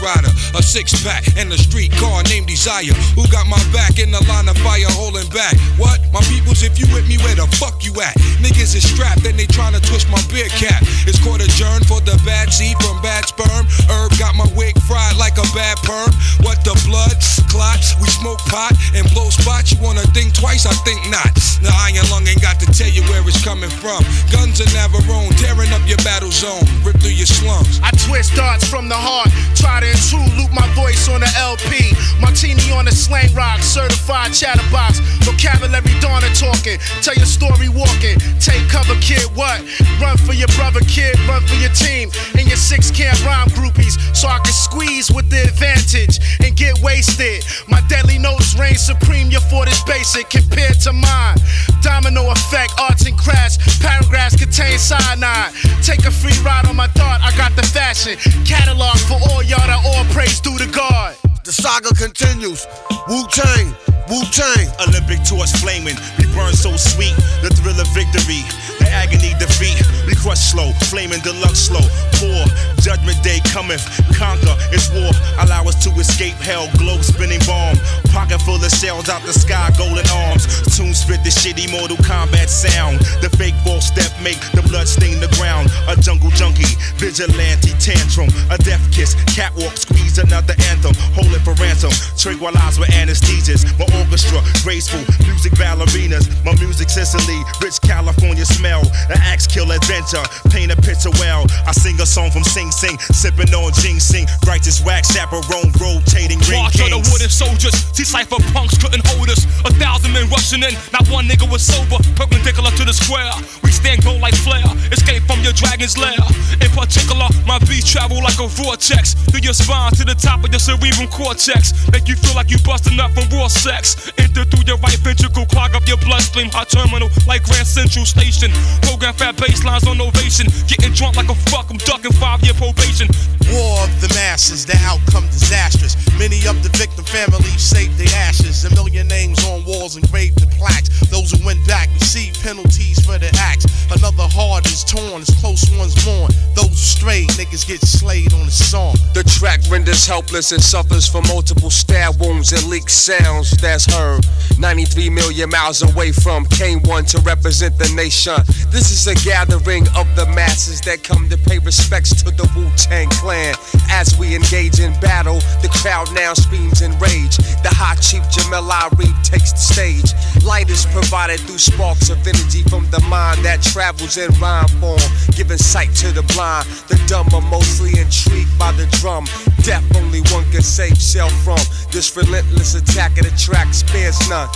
rider. A six pack and a street car named Desire. Who got my back in the line of fire holding back? What? My peoples, if you with me, where the fuck you at? Niggas is strapped and they trying to twist my beer cap. It's court adjourned for the bad seed from bad sperm. Herb got my wig fried like a bad perm. What the blood clots? We smoke pot and blow spots. You wanna think twice? I think not. The iron lung ain't got to tell you where it's coming from. Guns are Navarone, tearing up your battle zone, rip through your slums. I twist darts from the heart, try to intrude, loop my voice on the LP. Martini on the slang rock, certified chatterbox. Vocabulary dawner talking, tell your story walking. Take cover, kid, what? Run for your brother, kid, run for your team. And your six camp rhyme groupies, so I can squeeze with the advantage and get wasted. My deadly notes reign supreme, your fort is basic compared to mine. Domino effect, arts and crafts, paragraphs contain cyanide. Take a free ride on my thought, I got the fashion. Catalog for all y'all that all praise due to God. The saga continues. Wu Tang, Wu Tang. Olympic torch flaming, we burn so sweet. The thrill of victory, the agony defeat. We crush slow, flaming deluxe slow. Poor judgment day cometh, conquer. It's war. Allow us to escape hell. Globe spinning bomb, pocket full of shells out the sky, golden arms. Tune spit the shitty Mortal Kombat sound. The fake false step make the blood stain the ground. A jungle junkie, vigilante tantrum, a death kiss, catwalk squeeze another anthem. Hold it for ransom. Tranquilize with anesthesias. My orchestra, graceful music ballerinas. My music Sicily, rich California smell. An axe kill adventure, paint a picture well. I sing a song from Sing Sing, sipping on ginseng. Righteous wax chaperone, rotating ring March of the wooden soldiers, see cipher punks couldn't hold us. A thousand men rushing in, not one nigga was sober. Perpendicular to the square, we stand gold like flare. Escape from your dragon's lair. In particular, my beats travel like a vortex through your spine to the top of your cerebral cortex. Make you feel like you busting up from raw sex. Enter through your right ventricle, clog up your bloodstream. Hot terminal like Grand Central Station. Program fat baselines on ovation. Getting drunk like a fuck, I'm ducking five year probation. War of the masses, the outcome disastrous. Many of the victim families saved their ashes. A million names on walls engraved in plaques. Those who went back receive penalties for their acts. Another heart is torn as close ones mourn. Those strayed niggas get slayed on the song. The track renders helpless and suffers from multiple stab wounds and leaked sounds that's heard. 93 million miles away from K1 to represent the nation. This is a gathering of the masses that come to pay respects to the Wu Tang Clan. As we engage in battle, the crowd now screams in rage. The hot chief Jamel Arif takes the stage. Light is provided through sparks of energy from the mind that travels in rhyme form, giving sight to the blind. The dumb are mostly intrigued by the drum. Death only one can save self from. This relentless attack of the track spares none.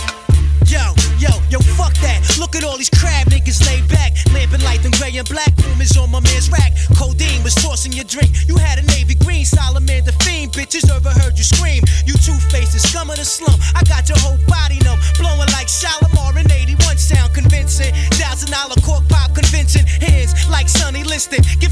Yo, yo, yo, fuck that. Look at all these crab niggas laid back. Lamping light and gray and black. Boom is on my man's rack. Codeine was tossing your drink. You had a navy green. Solomon the fiend. Bitches overheard you scream. You two faces, scum of the slum. I got your whole body numb. Blowing like Shalimar in 81 sound convincing. Thousand dollar cork pop convincing. Hands like Sonny Liston. Give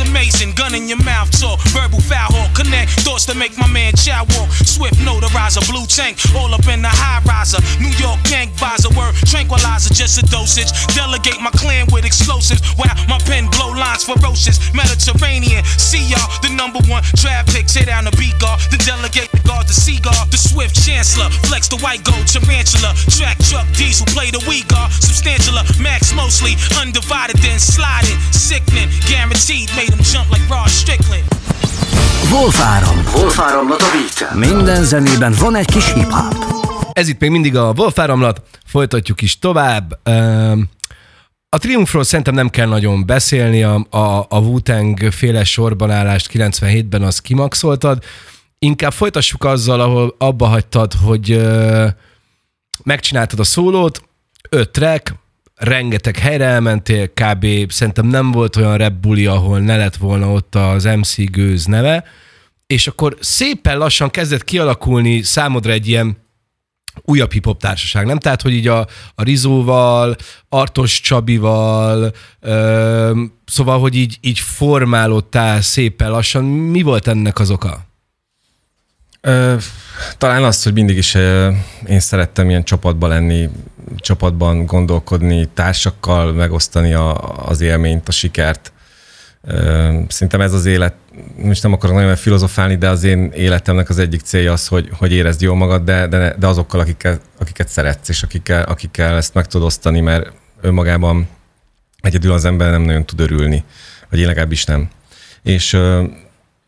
amazing. Gun in your mouth talk. Verbal foul hawk. Connect thoughts to make my man chow walk. Swift notarizer. Blue tank. All up in the high riser. New York gang visor. Word tranquilizer. Just a dosage. Delegate my clan with explosives. Wow, my pen blow lines ferocious. Mediterranean. See y'all. The number one draft pick. Tear down the beat guard. Then delegate the guard the Seagull. The swift chancellor. Flex the white gold tarantula. Track truck diesel. Play the we guard. Substantialer. Max mostly. Undivided then sliding. Sickening. Guaranteed. Made him jump like Rod Strickland. Wolfáram. Wolfáramlat a beat. Minden zenében van egy kis hip-hop. Ez itt még mindig a Wolf áramlat, folytatjuk is tovább. A Triumphról szerintem nem kell nagyon beszélni, a, a, a Wu-Tang féle sorbanállást 97-ben azt kimaxoltad. Inkább folytassuk azzal, ahol abba hagytad, hogy megcsináltad a szólót, öt track, rengeteg helyre elmentél, kb. szerintem nem volt olyan rap buli, ahol ne lett volna ott az MC Gőz neve, és akkor szépen lassan kezdett kialakulni számodra egy ilyen újabb hip-hop társaság, nem? Tehát, hogy így a, a Rizóval, Artos Csabival, ö, szóval, hogy így, így formálódtál szépen lassan. Mi volt ennek az oka? Ö, talán az, hogy mindig is ö, én szerettem ilyen csapatban lenni, csapatban gondolkodni, társakkal megosztani a, az élményt, a sikert. Szerintem ez az élet, most nem akarok nagyon filozofálni, de az én életemnek az egyik célja az, hogy, hogy érezd jól magad, de, de, de azokkal, akikkel, akiket szeretsz, és akikkel, akikkel ezt meg tudod osztani, mert önmagában egyedül az ember nem nagyon tud örülni, vagy én legalábbis nem. És,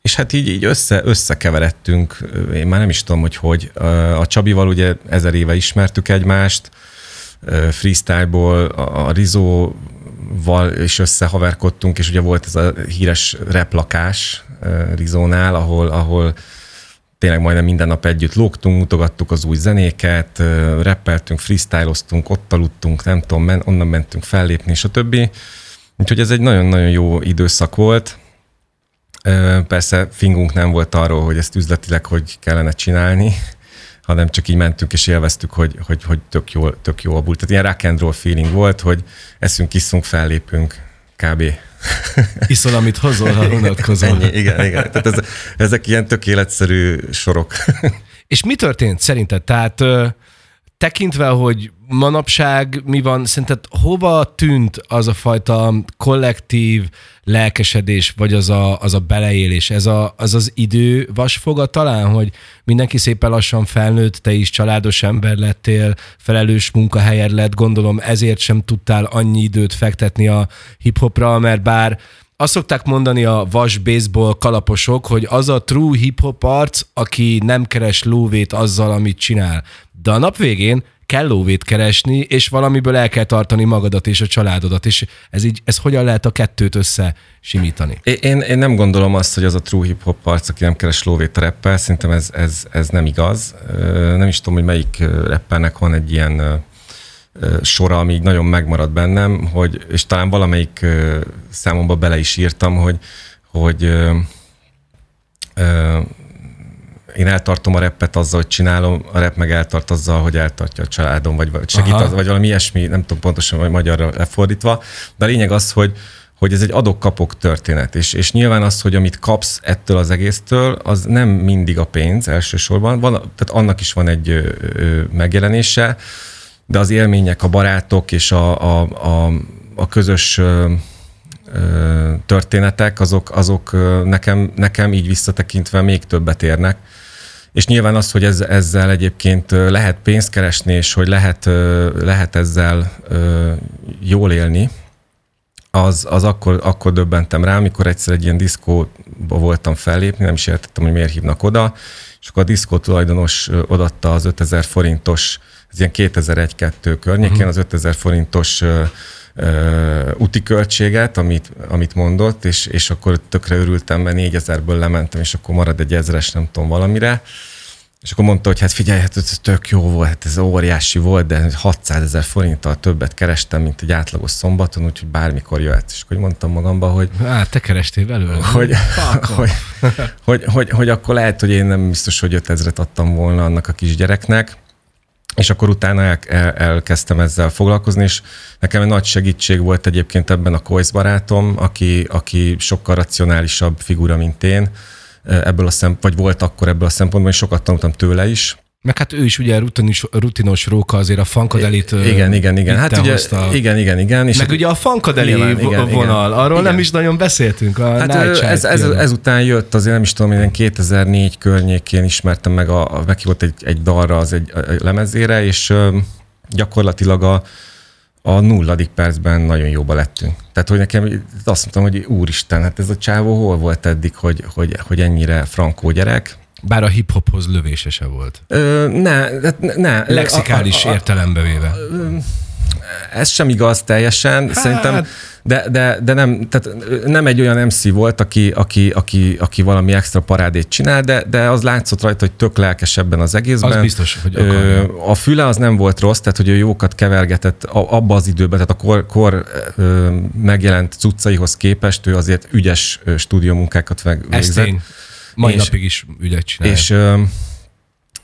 és hát így, így össze, összekeveredtünk, én már nem is tudom, hogy hogy. A Csabival ugye ezer éve ismertük egymást, freestyleból, a Rizó val is összehaverkodtunk, és ugye volt ez a híres replakás Rizónál, ahol, ahol tényleg majdnem minden nap együtt lógtunk, mutogattuk az új zenéket, rappeltünk, freestyloztunk, ott aludtunk, nem tudom, onnan mentünk fellépni, és a többi. Úgyhogy ez egy nagyon-nagyon jó időszak volt. Persze fingunk nem volt arról, hogy ezt üzletileg hogy kellene csinálni, hanem csak így mentünk és élveztük, hogy, hogy, hogy tök, jó, tök jó a bult. Tehát ilyen rock and roll feeling volt, hogy eszünk, iszunk, fellépünk, kb. Iszol, amit hozol, ha unatkozol. Ennyi, igen, igen. Tehát ez, ezek ilyen tökéletszerű sorok. És mi történt szerinted? Tehát tekintve, hogy manapság mi van, szerinted hova tűnt az a fajta kollektív lelkesedés, vagy az a, az a beleélés, ez a, az az idő vasfoga talán, hogy mindenki szépen lassan felnőtt, te is családos ember lettél, felelős munkahelyed lett, gondolom ezért sem tudtál annyi időt fektetni a hiphopra, mert bár azt szokták mondani a vas baseball kalaposok, hogy az a true hip-hop arc, aki nem keres lóvét azzal, amit csinál. De a nap végén kell lóvét keresni, és valamiből el kell tartani magadat és a családodat, és ez így, ez hogyan lehet a kettőt össze simítani? Én, én nem gondolom azt, hogy az a true hip-hop arc, aki nem keres lóvét a reppel, szerintem ez, ez, ez nem igaz. Nem is tudom, hogy melyik reppernek van egy ilyen sora, ami így nagyon megmarad bennem, hogy, és talán valamelyik számomba bele is írtam, hogy, hogy én eltartom a repet azzal, hogy csinálom, a rep meg eltart azzal, hogy eltartja a családom, vagy, vagy segít, az, vagy valami ilyesmi, nem tudom pontosan, vagy magyarra lefordítva. De a lényeg az, hogy, hogy ez egy adok-kapok történet, és, és nyilván az, hogy amit kapsz ettől az egésztől, az nem mindig a pénz elsősorban, van, tehát annak is van egy ö, ö, megjelenése, de az élmények, a barátok és a, a, a, a közös ö, ö, történetek, azok, azok nekem, nekem így visszatekintve még többet érnek, és nyilván az, hogy ez, ezzel egyébként lehet pénzt keresni, és hogy lehet, lehet ezzel jól élni, az, az akkor, akkor döbbentem rá, amikor egyszer egy ilyen diszkóba voltam fellépni, nem is értettem, hogy miért hívnak oda, és akkor a diszkó tulajdonos odatta az 5000 forintos, ez ilyen 2001-2 környékén, uh-huh. az 5000 forintos uh, úti költséget, amit, amit mondott, és, és akkor tökre örültem, mert 4000-ből lementem, és akkor marad egy ezres, nem tudom, valamire. És akkor mondta, hogy hát figyelj, hát ez tök jó volt, hát ez óriási volt, de 600 ezer forinttal többet kerestem, mint egy átlagos szombaton, úgyhogy bármikor jöhet. És akkor mondtam magamba, hogy... Hát te kerestél belőle. Hogy, hogy, <laughs> hogy, hogy, hogy, hogy, akkor lehet, hogy én nem biztos, hogy 5000-et adtam volna annak a kisgyereknek, és akkor utána el, el, elkezdtem ezzel foglalkozni, és nekem egy nagy segítség volt egyébként ebben a Koisz barátom, aki, aki sokkal racionálisabb figura, mint én, ebből a szem, vagy volt akkor ebből a szempontból, és sokat tanultam tőle is. Meg hát ő is ugye rutinos, rutinos róka, azért a fankadelit Igen, igen, igen. Hát ugye, hozta. igen, igen, igen. És meg ugye a fankadeli igen, vonal, igen, arról igen. nem is nagyon beszéltünk. A hát ez, ez, ezután jött, azért nem is tudom, én 2004 környékén ismertem meg, a, a volt egy, egy dalra az egy a lemezére, és gyakorlatilag a, a nulladik percben nagyon jóba lettünk. Tehát, hogy nekem azt mondtam, hogy úristen, hát ez a csávó hol volt eddig, hogy, hogy, hogy ennyire frankó gyerek, Bár a hip-hophoz lövése se volt. Ö, ne, ne, ne. Lexikális a, a, a, értelembe véve. Ez sem igaz teljesen, hát, szerintem, de, de, de nem, tehát nem egy olyan MC volt, aki, aki, aki, aki valami extra parádét csinál, de, de az látszott rajta, hogy tök lelkes ebben az egészben. Az biztos, hogy akarja. A füle az nem volt rossz, tehát hogy ő jókat kevergetett abba az időben, tehát a kor, kor megjelent cuccaihoz képest ő azért ügyes stúdiómunkákat végzett. Ez tény. Mai és, napig is ügyet csinál. És,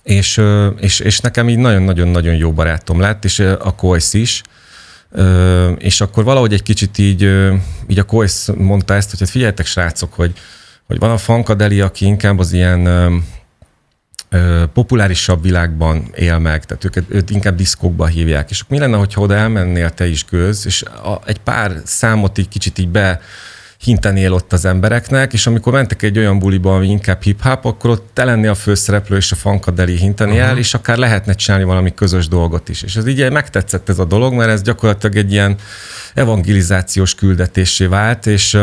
és, és, és nekem így nagyon-nagyon-nagyon jó barátom lett, és a Koisz is, és akkor valahogy egy kicsit így, így a Koisz mondta ezt, hogy hát figyeljetek srácok, hogy, hogy van a Fankadeli, aki inkább az ilyen populárisabb világban él meg, tehát őket, őt inkább diszkókba hívják. És akkor mi lenne, hogyha oda elmennél te is gőz, és a, egy pár számot így kicsit így be hintenél ott az embereknek, és amikor mentek egy olyan buliba, ami inkább hip-hop, akkor ott te lenni a főszereplő és a fankadeli hinteni uh-huh. el, és akár lehetne csinálni valami közös dolgot is. És ez így megtetszett ez a dolog, mert ez gyakorlatilag egy ilyen evangelizációs küldetésé vált, és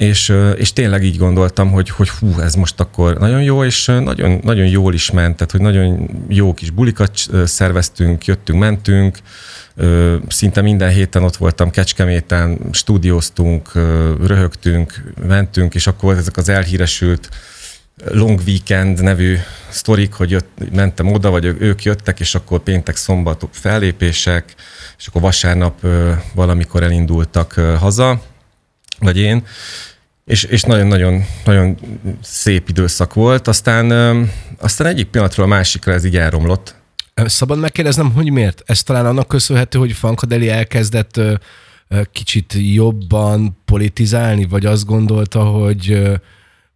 és, és tényleg így gondoltam, hogy, hogy hú, ez most akkor nagyon jó, és nagyon, nagyon jól is ment, tehát hogy nagyon jó kis bulikat szerveztünk, jöttünk, mentünk, Szinte minden héten ott voltam Kecskeméten, stúdióztunk, röhögtünk, mentünk, és akkor ezek az elhíresült Long Weekend nevű sztorik, hogy jött, mentem oda, vagy ők jöttek, és akkor péntek, szombat fellépések, és akkor vasárnap valamikor elindultak haza, vagy én, és, és nagyon-nagyon nagyon szép időszak volt. Aztán, aztán egyik pillanatról a másikra ez így elromlott, Szabad megkérdeznem, hogy miért? Ez talán annak köszönhető, hogy Fankadeli elkezdett kicsit jobban politizálni, vagy azt gondolta, hogy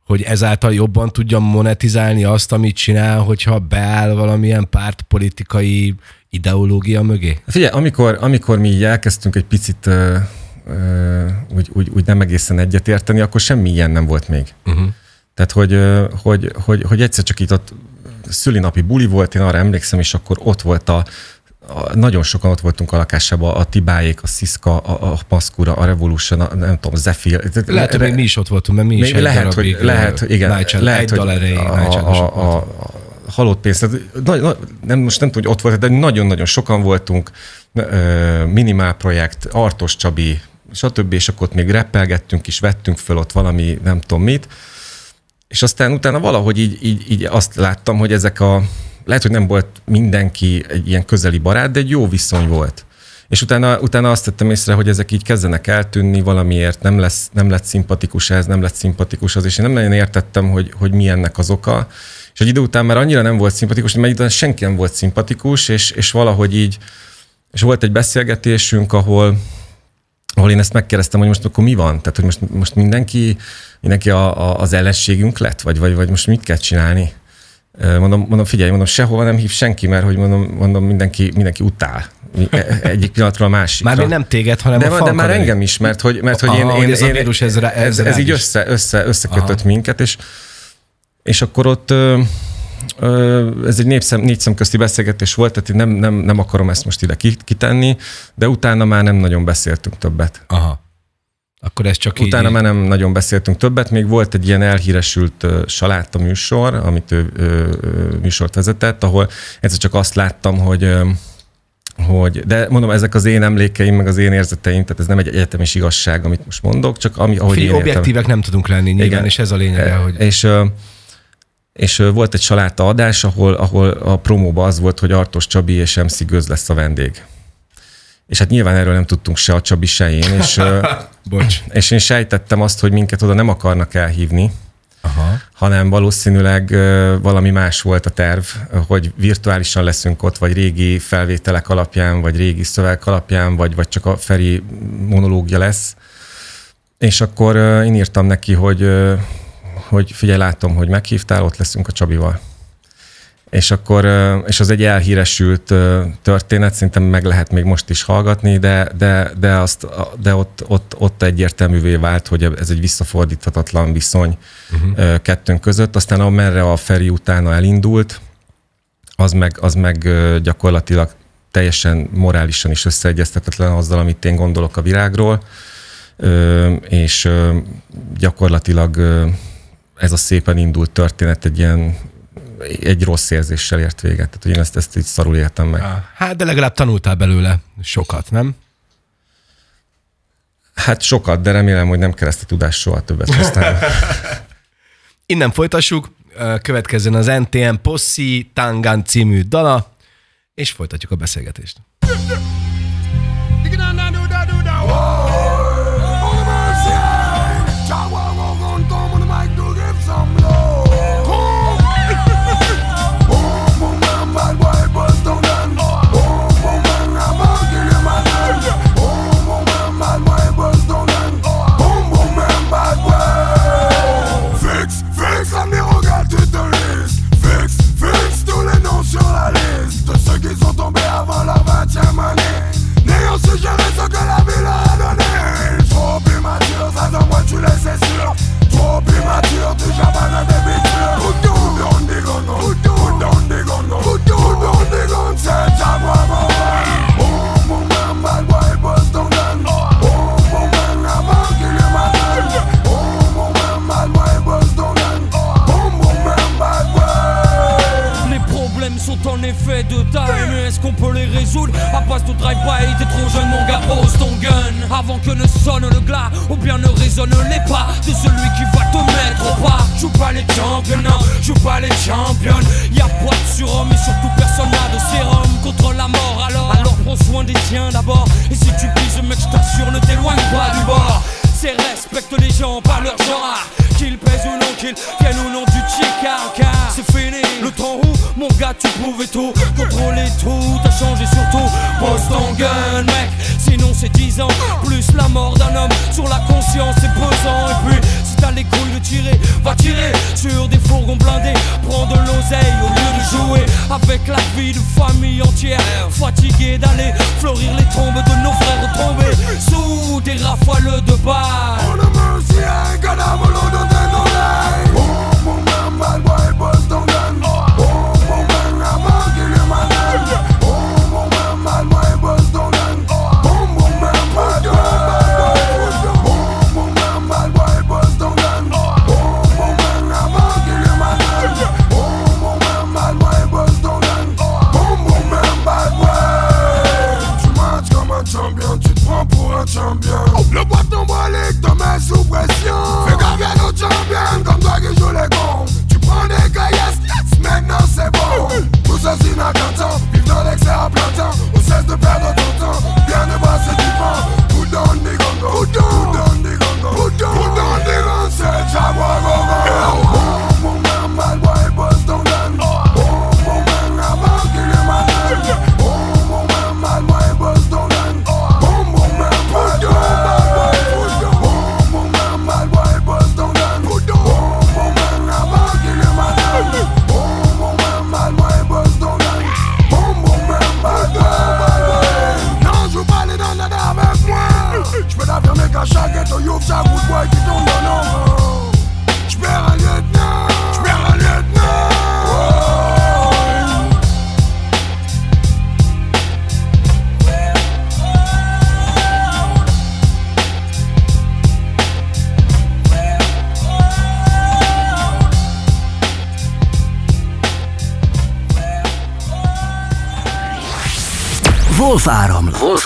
hogy ezáltal jobban tudja monetizálni azt, amit csinál, hogyha beáll valamilyen pártpolitikai ideológia mögé? Figyelj, amikor, amikor mi így elkezdtünk egy picit úgy, úgy, úgy nem egészen egyetérteni, akkor semmi ilyen nem volt még. Uh-huh. Tehát, hogy, hogy, hogy, hogy egyszer csak itt ott szülinapi buli volt, én arra emlékszem, és akkor ott volt a, a, nagyon sokan ott voltunk a lakásában, a Tibáék, a Sziszka, a, a Paszkura, a Revolution, a, nem tudom, Zephyr. Lehet, hogy még mi is ott voltunk, mert mi is egy lehet, hogy, lehet, igen, lehet, egy hogy a, halott pénz. Tehát, na, na, nem, most nem tudom, hogy ott volt, de nagyon-nagyon sokan voltunk, minimál projekt, Artos Csabi, stb. És akkor ott még reppelgettünk is, vettünk föl ott valami, nem tudom mit, és aztán utána valahogy így, így, így azt láttam, hogy ezek a, lehet, hogy nem volt mindenki egy ilyen közeli barát, de egy jó viszony volt. És utána, utána azt tettem észre, hogy ezek így kezdenek eltűnni valamiért, nem, lesz, nem lett szimpatikus ez, nem lett szimpatikus az, és én nem nagyon értettem, hogy, hogy mi ennek az oka. És egy idő után már annyira nem volt szimpatikus, mert után senki nem volt szimpatikus, és, és valahogy így, és volt egy beszélgetésünk, ahol, ahol én ezt megkérdeztem, hogy most akkor mi van? Tehát, hogy most, most mindenki mindenki a, a, az ellenségünk lett, vagy, vagy, vagy most mit kell csinálni? Mondom, mondom, figyelj, mondom, sehova nem hív senki, mert hogy mondom, mondom mindenki, mindenki utál. Egyik pillanatról a másikra. Már nem téged, hanem de, a De már engem is, mert hogy, mert hogy Aha, én, én, ez, én, vírus, ez, rá, ez, ez, ez így össze, össze, összekötött Aha. minket, és, és akkor ott ez egy népszem, négy szemközti beszélgetés volt, tehát nem, nem, nem akarom ezt most ide kitenni, de utána már nem nagyon beszéltünk többet. Aha. Akkor ez csak Utána így... már nem nagyon beszéltünk többet, még volt egy ilyen elhíresült saláta műsor, amit ő uh, műsort vezetett, ahol egyszer csak azt láttam, hogy hogy, de mondom, ezek az én emlékeim, meg az én érzeteim, tehát ez nem egy egyetemis igazság, amit most mondok, csak ami, ahogy Fili, én objektívek értem. nem tudunk lenni nyilván, Igen. és ez a lényege, e, hogy... És, és volt egy saláta adás, ahol, ahol a promóban az volt, hogy Artos Csabi és MC Göz lesz a vendég. És hát nyilván erről nem tudtunk se a Csabi, se én, és, <laughs> Bocs. és én sejtettem azt, hogy minket oda nem akarnak elhívni, Aha. hanem valószínűleg valami más volt a terv, hogy virtuálisan leszünk ott, vagy régi felvételek alapján, vagy régi szöveg alapján, vagy, vagy csak a Feri monológia lesz. És akkor én írtam neki, hogy, hogy figyelj, látom, hogy meghívtál, ott leszünk a Csabival és akkor, és az egy elhíresült történet, szerintem meg lehet még most is hallgatni, de, de, de, azt, de ott, ott, ott egyértelművé vált, hogy ez egy visszafordíthatatlan viszony uh-huh. kettőnk között. Aztán amerre a Feri utána elindult, az meg, az meg gyakorlatilag teljesen morálisan is összeegyeztetetlen azzal, amit én gondolok a virágról, és gyakorlatilag ez a szépen indult történet egy ilyen egy rossz érzéssel ért véget. Tehát, hogy én ezt, ezt így szarul értem meg. Hát, de legalább tanultál belőle sokat, nem? Hát sokat, de remélem, hogy nem kell ezt a tudást soha többet használni. <laughs> Innen folytassuk. Következzen az NTM Possi Tangan című dala, és folytatjuk a beszélgetést.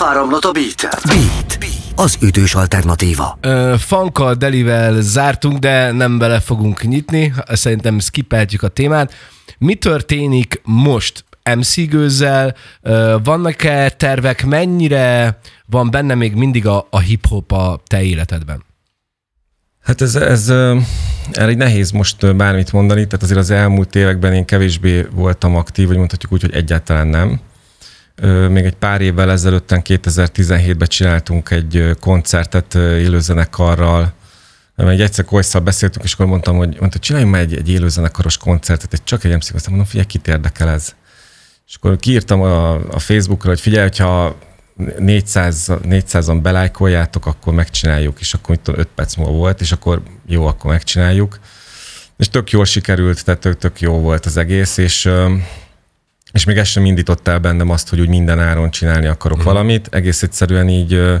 Áramlott a beat. Beat. Az ütős alternatíva. Fankkal, Delivel zártunk, de nem bele fogunk nyitni. Szerintem skipeltjük a témát. Mi történik most MC gőzzel? Vannak-e tervek? Mennyire van benne még mindig a, a hip-hop a te életedben? Hát ez, ez erre nehéz most bármit mondani, tehát azért az elmúlt években én kevésbé voltam aktív, vagy mondhatjuk úgy, hogy egyáltalán nem még egy pár évvel ezelőtten, 2017-ben csináltunk egy koncertet élőzenekarral, egy egyszer Kolyszal beszéltünk, és akkor mondtam, hogy mondta, csináljunk már egy, egy élőzenekaros koncertet, egy, csak egy MC, aztán mondom, figyelj, kit érdekel ez? És akkor kiírtam a, a Facebookra, hogy figyelj, hogyha 400, 400-an belájkoljátok, akkor megcsináljuk, és akkor itt 5 perc múlva volt, és akkor jó, akkor megcsináljuk. És tök jól sikerült, tehát tök, tök jó volt az egész, és és még ez sem indított el bennem azt, hogy úgy minden áron csinálni akarok mm. valamit. Egész egyszerűen így ö,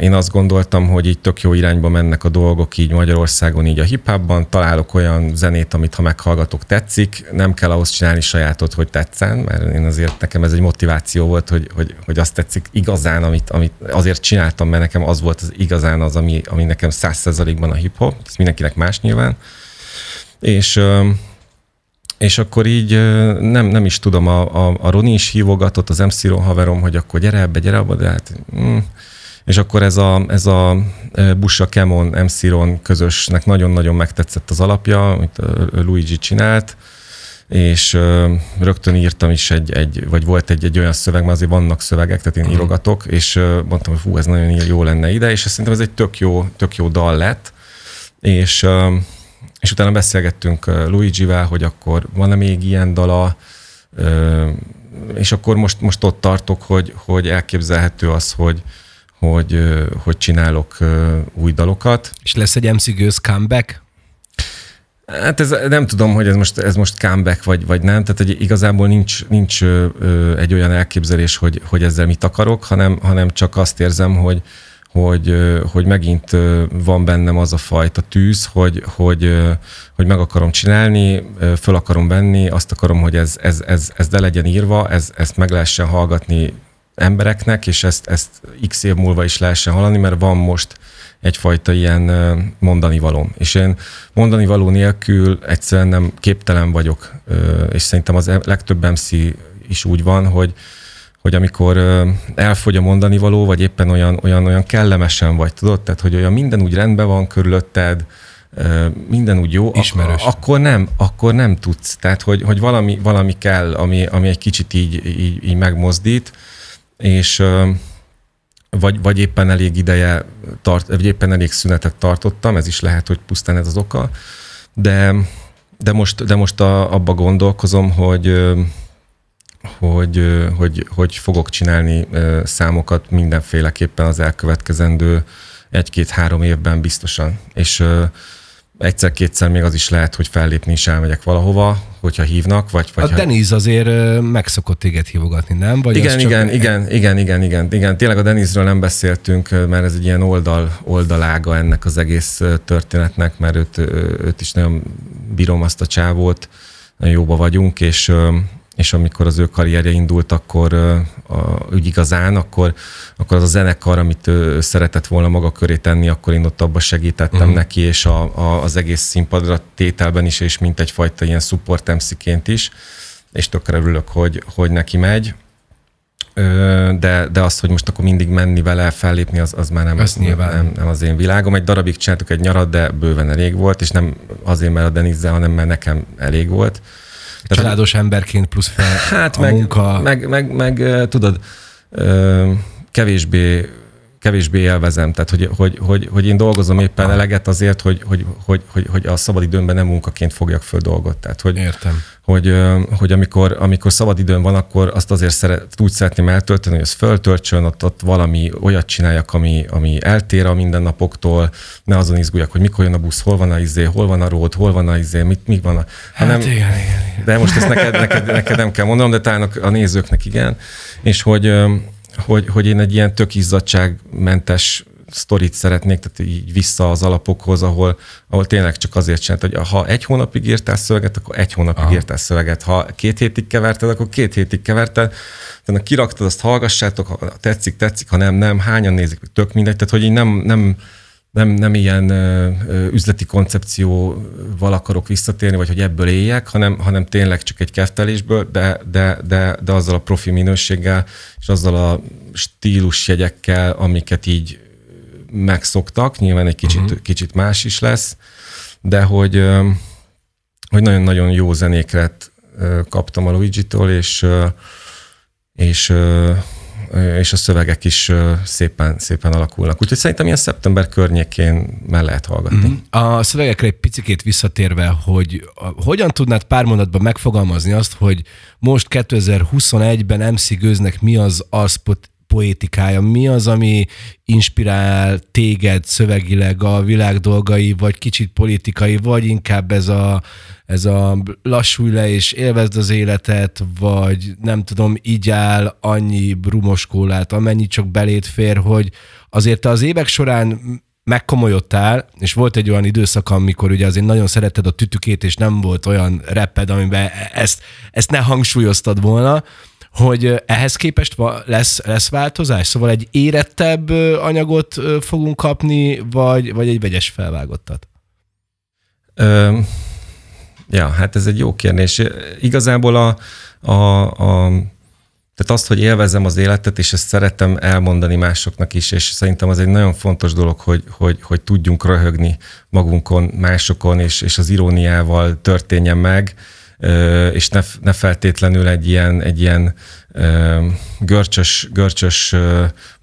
én azt gondoltam, hogy így tök jó irányba mennek a dolgok így Magyarországon, így a hip találok olyan zenét, amit ha meghallgatok tetszik, nem kell ahhoz csinálni sajátot, hogy tetszen, mert én azért nekem ez egy motiváció volt, hogy, hogy, hogy azt tetszik igazán, amit, amit azért csináltam, mert nekem az volt az igazán az, ami, ami nekem száz százalékban a hip-hop, ez mindenkinek más nyilván. És és akkor így nem, nem is tudom, a, a, a Roni is hívogatott, az MC haverom, hogy akkor gyere ebbe, gyere abba, de hát... Mm. És akkor ez a, ez a Busa Kemon MC Ron közösnek nagyon-nagyon megtetszett az alapja, amit Luigi csinált, és rögtön írtam is egy, egy vagy volt egy, egy olyan szöveg, mert azért vannak szövegek, tehát én uh-huh. írogatok, és mondtam, hogy fú, ez nagyon jó lenne ide, és szerintem ez egy tök jó, tök jó dal lett, és és utána beszélgettünk Luigi-vel, hogy akkor van-e még ilyen dala, és akkor most, most ott tartok, hogy, hogy elképzelhető az, hogy, hogy, hogy csinálok új dalokat. És lesz egy MC Gőz comeback? Hát ez, nem tudom, hogy ez most, ez most comeback vagy, vagy nem, tehát hogy igazából nincs, nincs egy olyan elképzelés, hogy, hogy ezzel mit akarok, hanem, hanem csak azt érzem, hogy, hogy, hogy megint van bennem az a fajta tűz, hogy, hogy, hogy meg akarom csinálni, föl akarom venni, azt akarom, hogy ez, ez, ez, ez de legyen írva, ez, ezt meg lehessen hallgatni embereknek, és ezt, ezt x év múlva is lehessen hallani, mert van most egyfajta ilyen mondani valóm. És én mondani való nélkül egyszerűen nem képtelen vagyok, és szerintem az e-, legtöbb MC is úgy van, hogy, hogy amikor elfogy a mondani való, vagy éppen olyan, olyan, olyan kellemesen vagy, tudod? Tehát, hogy olyan minden úgy rendben van körülötted, minden úgy jó, Ismerős. Ak- akkor nem, akkor nem tudsz. Tehát, hogy, hogy valami, valami kell, ami, ami egy kicsit így, így, így megmozdít, és vagy, vagy éppen elég ideje, tart, vagy éppen elég szünetet tartottam, ez is lehet, hogy pusztán ez az oka, de, de most, de most a, abba gondolkozom, hogy hogy, hogy, hogy fogok csinálni számokat mindenféleképpen az elkövetkezendő egy-két-három évben biztosan. És egyszer-kétszer még az is lehet, hogy fellépni is elmegyek valahova, hogyha hívnak, vagy... vagy a ha... Deniz azért megszokott téged hívogatni, nem? Vagy igen, igen, csak... igen, igen, igen, igen, igen. Tényleg a Denizről nem beszéltünk, mert ez egy ilyen oldal, oldalága ennek az egész történetnek, mert őt, őt is nagyon bírom azt a csávót, nagyon jóba vagyunk, és és amikor az ő karrierje indult, akkor a, úgy igazán, akkor, akkor az a zenekar, amit ő szeretett volna maga köré tenni, akkor én ott abba segítettem uh-huh. neki, és a, a, az egész színpadra tételben is, és mint egyfajta ilyen support MC-ként is, és tökre örülök, hogy, hogy neki megy. De, de az, hogy most akkor mindig menni vele, fellépni, az, az már nem, az nem, nem, nem az én világom. Egy darabig csináltuk egy nyarat, de bőven elég volt, és nem azért, mert a Denizzel, hanem mert nekem elég volt. Tehát, Családos emberként plusz fel hát a meg, munka. Meg, meg, meg, tudod, kevésbé kevésbé élvezem, tehát hogy, hogy, hogy, hogy én dolgozom éppen eleget azért, hogy, hogy, hogy, hogy, hogy a szabadidőmben nem munkaként fogjak föl dolgot. Tehát, hogy, Értem. Hogy, hogy amikor, amikor szabadidőm van, akkor azt azért szeret, úgy szeretném eltölteni, hogy ez föltöltsön, ott, ott valami olyat csináljak, ami, ami eltér a mindennapoktól, ne azon izguljak, hogy mikor jön a busz, hol van a izé, hol van a ród, hol van a izé, mit, mi van a... Hanem, hát igen, igen, igen. De most ezt neked, neked, neked nem kell mondanom, de talán a nézőknek igen. És hogy hogy, hogy én egy ilyen tök izzadságmentes sztorit szeretnék, tehát így vissza az alapokhoz, ahol, ahol tényleg csak azért csinált, hogy ha egy hónapig írtál szöveget, akkor egy hónapig Aha. írtál szöveget. Ha két hétig keverted, akkor két hétig keverted. Tehát kiraktad, azt hallgassátok, ha tetszik, tetszik, ha nem, nem, hányan nézik, tök mindegy. Tehát, hogy én nem, nem, nem, nem ilyen ö, üzleti koncepcióval akarok visszatérni, vagy hogy ebből éljek, hanem, hanem tényleg csak egy keftelésből, de, de, de, de azzal a profi minőséggel, és azzal a stílusjegyekkel, amiket így megszoktak, nyilván egy kicsit, uh-huh. kicsit más is lesz, de hogy, hogy nagyon-nagyon jó zenéket kaptam a Luigi-tól, és, és és a szövegek is szépen, szépen alakulnak. Úgyhogy szerintem ilyen szeptember környékén már lehet hallgatni. Mm. A szövegekre egy picit visszatérve, hogy hogyan tudnád pár mondatban megfogalmazni azt, hogy most 2021-ben MC Gőznek mi az az poétikája? Mi az, ami inspirál téged szövegileg a világ dolgai, vagy kicsit politikai, vagy inkább ez a, ez a lassulj le és élvezd az életet, vagy nem tudom, így áll annyi brumoskólát, amennyi csak belét fér, hogy azért az évek során megkomolyodtál, és volt egy olyan időszak, amikor ugye azért nagyon szeretted a tütükét, és nem volt olyan reped, amiben ezt, ezt ne hangsúlyoztad volna, hogy ehhez képest lesz, lesz változás? Szóval egy érettebb anyagot fogunk kapni, vagy, vagy egy vegyes felvágottat? Ja, hát ez egy jó kérdés. Igazából a, a, a tehát azt, hogy élvezem az életet, és ezt szeretem elmondani másoknak is, és szerintem az egy nagyon fontos dolog, hogy, hogy, hogy tudjunk röhögni magunkon, másokon, és, és az iróniával történjen meg, és ne, ne feltétlenül egy ilyen, egy ilyen görcsös, görcsös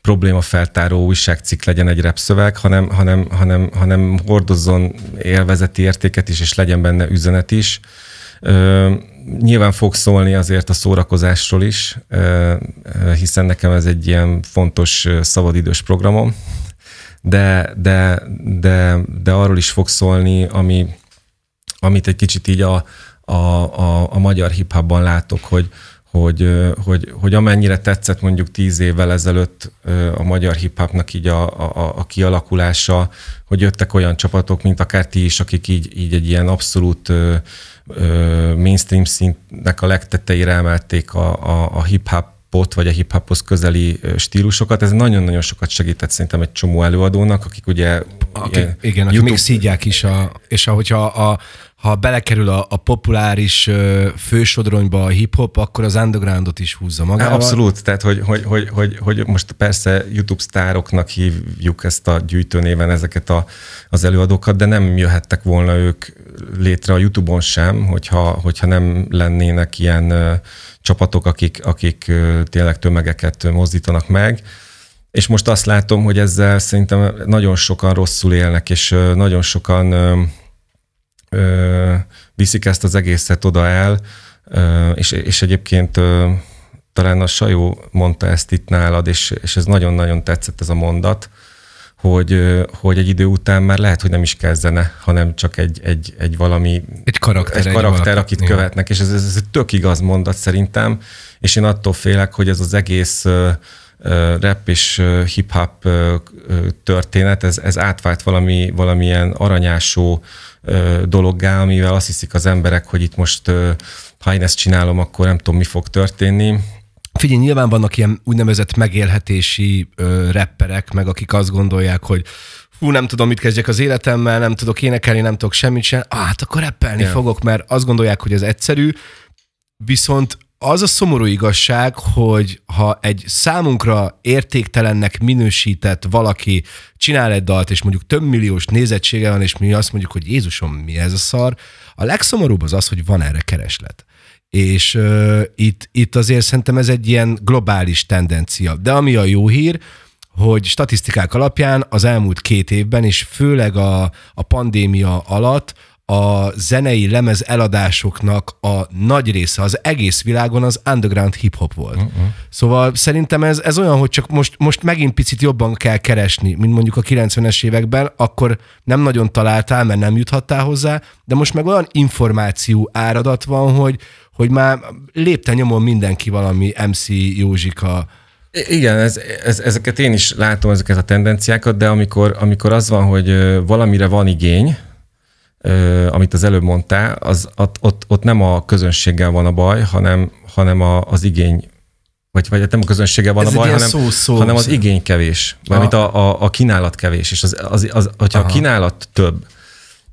problémafeltáró újságcikk legyen egy repszöveg, hanem, hanem, hanem, hanem hordozzon élvezeti értéket is, és legyen benne üzenet is. Nyilván fog szólni azért a szórakozásról is, hiszen nekem ez egy ilyen fontos szabadidős programom, de, de, de, de arról is fog szólni, ami, amit egy kicsit így a, a, a, a magyar hip-hopban látok, hogy, hogy, hogy, hogy amennyire tetszett mondjuk tíz évvel ezelőtt a magyar hip-hopnak így a, a, a kialakulása, hogy jöttek olyan csapatok, mint akár ti is, akik így, így egy ilyen abszolút mainstream szintnek a legtetejére emelték a, a, a hip-hop pot, vagy a hip-hophoz közeli stílusokat. Ez nagyon-nagyon sokat segített szerintem egy csomó előadónak, akik ugye... Akik, igen, YouTube... akik még szídják is, a, és ahogyha a, ha belekerül a, a populáris fősodronyba a hip-hop, akkor az undergroundot is húzza magával. Abszolút, tehát hogy, hogy, hogy, hogy, hogy most persze YouTube sztároknak hívjuk ezt a gyűjtőnéven ezeket a, az előadókat, de nem jöhettek volna ők létre a YouTube-on sem, hogyha, hogyha nem lennének ilyen uh, csapatok, akik, akik uh, tényleg tömegeket mozdítanak meg. És most azt látom, hogy ezzel szerintem nagyon sokan rosszul élnek, és nagyon sokan viszik ezt az egészet oda el, és, és egyébként talán a Sajó mondta ezt itt nálad, és, és ez nagyon-nagyon tetszett ez a mondat, hogy, hogy egy idő után már lehet, hogy nem is kezdene, hanem csak egy, egy, egy valami... Egy karakter. Egy karakter, egy akit követnek, és ez, ez, ez tök igaz mondat szerintem, és én attól félek, hogy ez az egész rap és hip-hop történet, ez, ez átvált valami, valamilyen aranyásó dologgá, amivel azt hiszik az emberek, hogy itt most ha én ezt csinálom, akkor nem tudom, mi fog történni. Figyelj, nyilván vannak ilyen úgynevezett megélhetési ö, rapperek, meg akik azt gondolják, hogy fú, nem tudom, mit kezdjek az életemmel, nem tudok énekelni, nem tudok semmit sem, ah, hát akkor rappelni yeah. fogok, mert azt gondolják, hogy ez egyszerű, viszont az a szomorú igazság, hogy ha egy számunkra értéktelennek minősített valaki csinál egy dalt, és mondjuk több milliós nézettsége van, és mi azt mondjuk, hogy Jézusom, mi ez a szar, a legszomorúbb az az, hogy van erre kereslet. És uh, itt, itt azért szerintem ez egy ilyen globális tendencia. De ami a jó hír, hogy statisztikák alapján az elmúlt két évben, és főleg a, a pandémia alatt a zenei lemez eladásoknak a nagy része az egész világon az underground hip-hop volt. Uh-uh. Szóval szerintem ez, ez olyan, hogy csak most, most megint picit jobban kell keresni, mint mondjuk a 90-es években, akkor nem nagyon találtál, mert nem juthattál hozzá, de most meg olyan információ áradat van, hogy, hogy már lépte nyomon mindenki valami MC Józsika igen, ez, ez, ezeket én is látom, ezeket a tendenciákat, de amikor, amikor az van, hogy valamire van igény, amit az előbb mondtál, az, ott, ott, ott nem a közönséggel van a baj, hanem, hanem a, az igény vagy, vagy nem a közönséggel van Ez a baj, hanem, szó, szó, hanem az igény kevés, mert a, a, a kínálat kevés, és az, az, az, hogyha Aha. a kínálat több,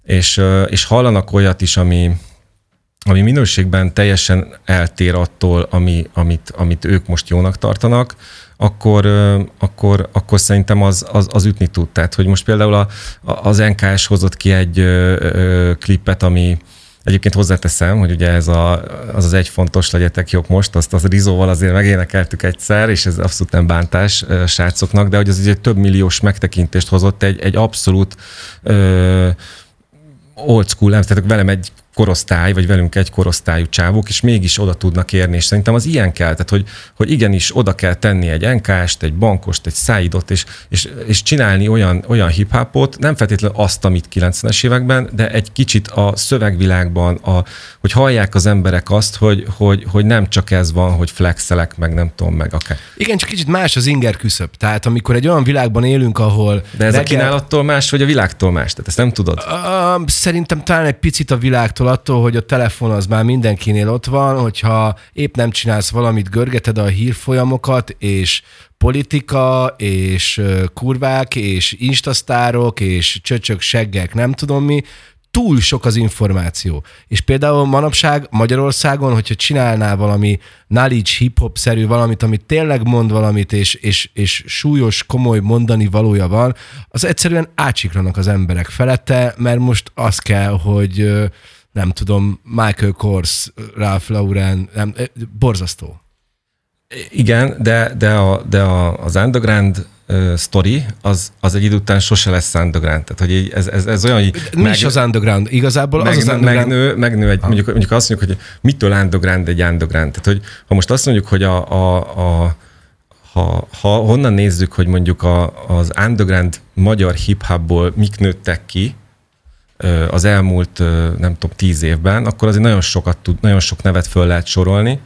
és, és hallanak olyat is, ami, ami minőségben teljesen eltér attól, ami, amit, amit ők most jónak tartanak, akkor, akkor, akkor szerintem az, az, az ütni tud. Tehát, hogy most például a, az NKS hozott ki egy ö, ö, klipet, ami Egyébként hozzáteszem, hogy ugye ez a, az az egy fontos, legyetek jók most, azt az Rizóval azért megénekeltük egyszer, és ez abszolút nem bántás srácoknak, de hogy az egy több milliós megtekintést hozott egy, egy abszolút ö, old school, nem, tehát velem egy korosztály, vagy velünk egy korosztályú csávók, és mégis oda tudnak érni, és szerintem az ilyen kell, tehát hogy, hogy igenis oda kell tenni egy NKS-t, egy bankost, egy száidot, és, és, és csinálni olyan, olyan hip-hopot, nem feltétlenül azt, amit 90-es években, de egy kicsit a szövegvilágban, a, hogy hallják az emberek azt, hogy, hogy, hogy nem csak ez van, hogy flexelek, meg nem tudom, meg akár. Igen, csak kicsit más az inger küszöb. Tehát amikor egy olyan világban élünk, ahol... De ez reggel... a kínálattól más, vagy a világtól más? Tehát ezt nem tudod? Uh, szerintem talán egy picit a világtól attól, hogy a telefon az már mindenkinél ott van, hogyha épp nem csinálsz valamit, görgeted a hírfolyamokat, és politika, és kurvák, és instasztárok, és csöcsök, seggek, nem tudom mi, túl sok az információ. És például manapság Magyarországon, hogyha csinálná valami knowledge hip-hop-szerű valamit, amit tényleg mond valamit, és, és, és súlyos, komoly mondani valója van, az egyszerűen átsiklanak az emberek felette, mert most az kell, hogy nem tudom, Michael Kors, Ralph Lauren, nem, eh, borzasztó. Igen, de, de, a, de a, az underground uh, story, az, az egy idő után sose lesz underground. Tehát, hogy ez, ez, ez olyan, hogy... Mi meg, is az underground? Igazából meg, az az underground... Megnő, megnő egy, mondjuk, mondjuk azt mondjuk, hogy mitől underground egy underground. Tehát, hogy ha most azt mondjuk, hogy a, a, a ha, ha honnan nézzük, hogy mondjuk a, az underground magyar hip-hopból mik nőttek ki, az elmúlt, nem tudom, tíz évben, akkor azért nagyon sokat tud, nagyon sok nevet föl lehet sorolni,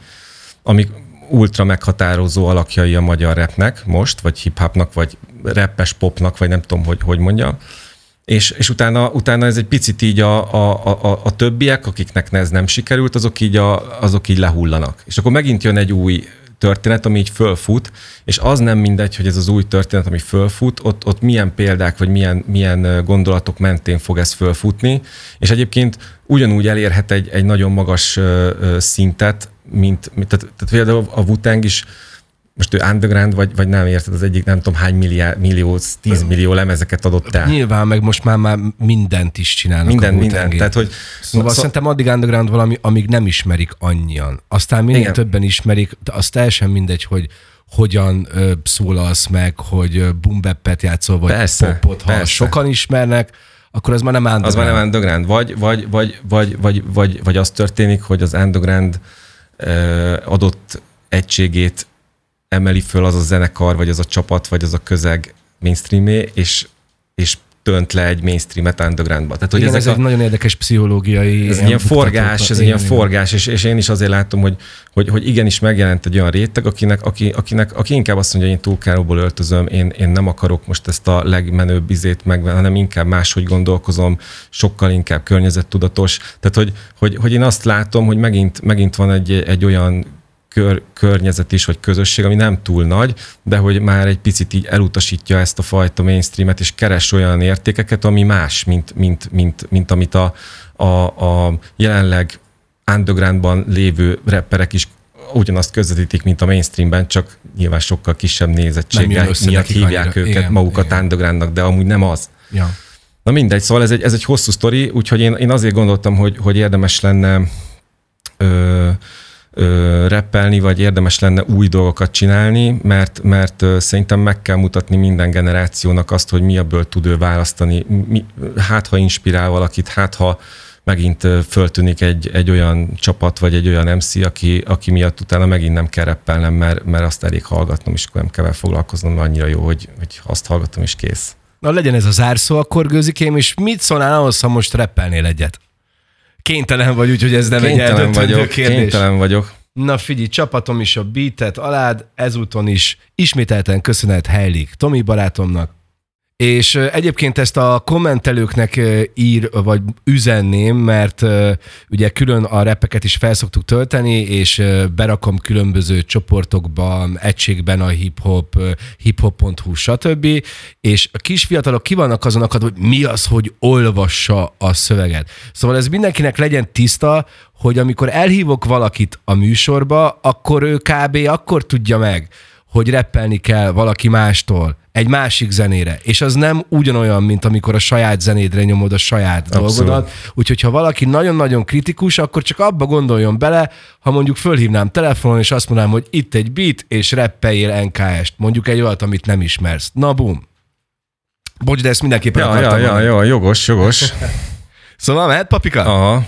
amik ultra meghatározó alakjai a magyar repnek most, vagy hip-hopnak, vagy rappes popnak, vagy nem tudom, hogy, hogy mondja. És, és utána, utána ez egy picit így a, a, a, a többiek, akiknek ez nem sikerült, azok így, a, azok így lehullanak. És akkor megint jön egy új történet, ami így fölfut, és az nem mindegy, hogy ez az új történet, ami fölfut, ott, ott milyen példák, vagy milyen, milyen gondolatok mentén fog ez fölfutni, és egyébként ugyanúgy elérhet egy, egy nagyon magas szintet, mint, tehát, tehát például a Wu-Tang is most ő underground, vagy, vagy nem érted, az egyik nem tudom hány milliárd, millió, tíz millió lemezeket adott el. Nyilván, meg most már, már mindent is csinálnak Minden, minden. Tehát, hogy, szóval szó... szerintem addig underground valami, amíg nem ismerik annyian. Aztán minél Igen. többen ismerik, az teljesen mindegy, hogy hogyan ö, szólalsz meg, hogy bumbeppet játszol, vagy persze, popot, ha persze. sokan ismernek, akkor az már nem underground. Az már nem underground. Vagy, vagy, vagy, vagy, vagy, vagy, vagy az történik, hogy az underground ö, adott egységét emeli föl az a zenekar, vagy az a csapat, vagy az a közeg mainstreamé, és, és tönt le egy mainstreamet undergroundba. Tehát, hogy Igen, ez a, egy nagyon érdekes pszichológiai... Ez ilyen forgás, ez ilyen forgás, és, és én is azért látom, hogy, hogy, hogy igenis megjelent egy olyan réteg, akinek, aki, akinek, aki inkább azt mondja, hogy én túlkáróból öltözöm, én, én nem akarok most ezt a legmenőbb izét meg, hanem inkább máshogy gondolkozom, sokkal inkább környezettudatos. Tehát, hogy, hogy, hogy én azt látom, hogy megint, megint van egy, egy olyan kör, környezet is, vagy közösség, ami nem túl nagy, de hogy már egy picit így elutasítja ezt a fajta mainstreamet, és keres olyan értékeket, ami más, mint, mint, mint, mint amit a, a, a jelenleg undergroundban lévő rapperek is ugyanazt közvetítik, mint a mainstreamben, csak nyilván sokkal kisebb nézettséggel miatt hívják annyira. őket igen, magukat igen. undergroundnak, de amúgy nem az. Ja. Na mindegy, szóval ez egy, ez egy hosszú sztori, úgyhogy én, én azért gondoltam, hogy, hogy érdemes lenne ö, ö, reppelni, vagy érdemes lenne új dolgokat csinálni, mert, mert szerintem meg kell mutatni minden generációnak azt, hogy mi ebből tud ő választani. Mi, hát, ha inspirál valakit, hát, ha megint föltűnik egy, egy olyan csapat, vagy egy olyan MC, aki, aki miatt utána megint nem kell reppelnem, mert, mert azt elég hallgatnom, és akkor nem kell foglalkoznom, mert annyira jó, hogy, hogy azt hallgatom, és kész. Na legyen ez a zárszó akkor, Gőzikém, és mit szólnál ahhoz, ha most reppelnél egyet? Kénytelen vagy, úgyhogy ez nem kénytelen egy vagyok, kérdés. Kénytelen vagyok. Na figyelj, csapatom is a beatet alád, ezúton is ismételten köszönet Heilig Tomi barátomnak, és egyébként ezt a kommentelőknek ír, vagy üzenném, mert ugye külön a repeket is felszoktuk tölteni, és berakom különböző csoportokban, egységben a hip-hop, hiphop.hu, stb. És a kisfiatalok ki vannak azon akad, hogy mi az, hogy olvassa a szöveget. Szóval ez mindenkinek legyen tiszta, hogy amikor elhívok valakit a műsorba, akkor ő kb. akkor tudja meg, hogy reppelni kell valaki mástól egy másik zenére, és az nem ugyanolyan, mint amikor a saját zenédre nyomod a saját Abszolút. dolgodat. Úgyhogy ha valaki nagyon-nagyon kritikus, akkor csak abba gondoljon bele, ha mondjuk fölhívnám telefonon, és azt mondanám, hogy itt egy beat, és reppeljél NKS-t, mondjuk egy olyat, amit nem ismersz. Na, bum. Bocs, de ezt mindenképpen ja, ja, ja, ja, jogos, jogos. <laughs> szóval mehet, papika? Aha.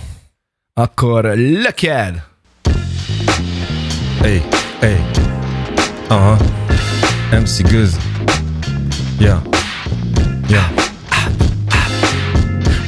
Akkor lökjed! Ej, ej. Aha. MC Göz. Ja. Ja.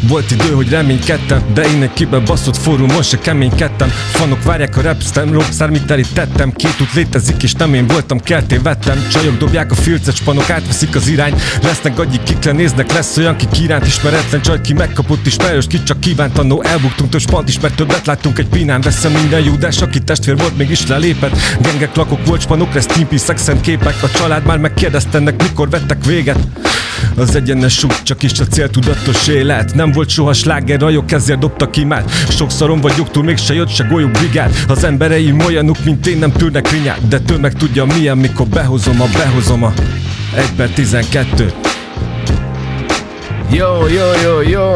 Volt idő, hogy reménykedtem, de innen kibe baszott forró, most se keménykedtem. Fanok várják a repsztem, rockstar mit elítettem Két út létezik és nem én voltam, kertén vettem. Csajok dobják a filcet, spanok átveszik az irány. Lesznek agyik, kikre néznek, lesz olyan, ki iránt ismeretlen Csaj, ki megkapott ismerős, ki csak kívánt annó Elbuktunk több spant is, mert többet láttunk egy pinán Veszem minden júdás, aki testvér volt, mégis lelépett. Gengek, lakok, volt spanok, lesz timpi, szexen képek. A család már megkérdeztennek, mikor vettek véget az egyenes út, csak is a céltudatos élet. Nem volt soha sláger, rajok ezért dobtak imát Sokszoron vagyok túl, mégse jött se golyó brigád Az embereim olyanok, mint én nem tűrnek rinyát. De től meg tudja milyen, mikor behozom a, behozom a 1 per 12 Jó, jó, jó, jó.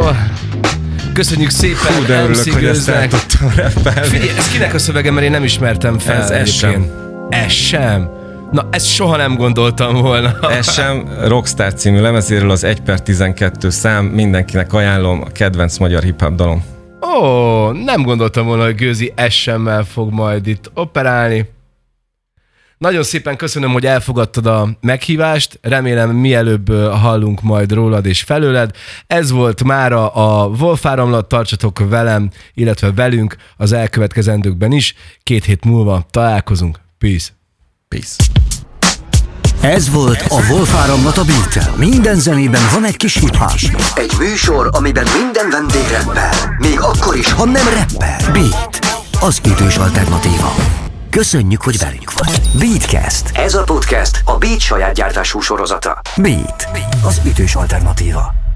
Köszönjük szépen Hú, de örülök, hogy ezt Figyelj, ez kinek a szövege, mert én nem ismertem fel Ez, ez sem Ez sem Na, ezt soha nem gondoltam volna. Ez sem Rockstar című lemezéről az 1 per 12 szám, mindenkinek ajánlom, a kedvenc magyar hip-hop dalom. Ó, nem gondoltam volna, hogy Gőzi SM-mel fog majd itt operálni. Nagyon szépen köszönöm, hogy elfogadtad a meghívást, remélem mielőbb hallunk majd rólad és felőled. Ez volt mára a Wolfáramlat, tartsatok velem, illetve velünk az elkövetkezendőkben is. Két hét múlva találkozunk. Peace! Peace. Ez volt a Wolf áramlat a beat Minden zenében van egy kis hip -hop. Egy műsor, amiben minden vendég rappel. Még akkor is, ha nem rappel. Beat. Az ütős alternatíva. Köszönjük, hogy velünk vagy. Beatcast. Ez a podcast a Beat saját gyártású sorozata. Beat. Az ütős alternatíva.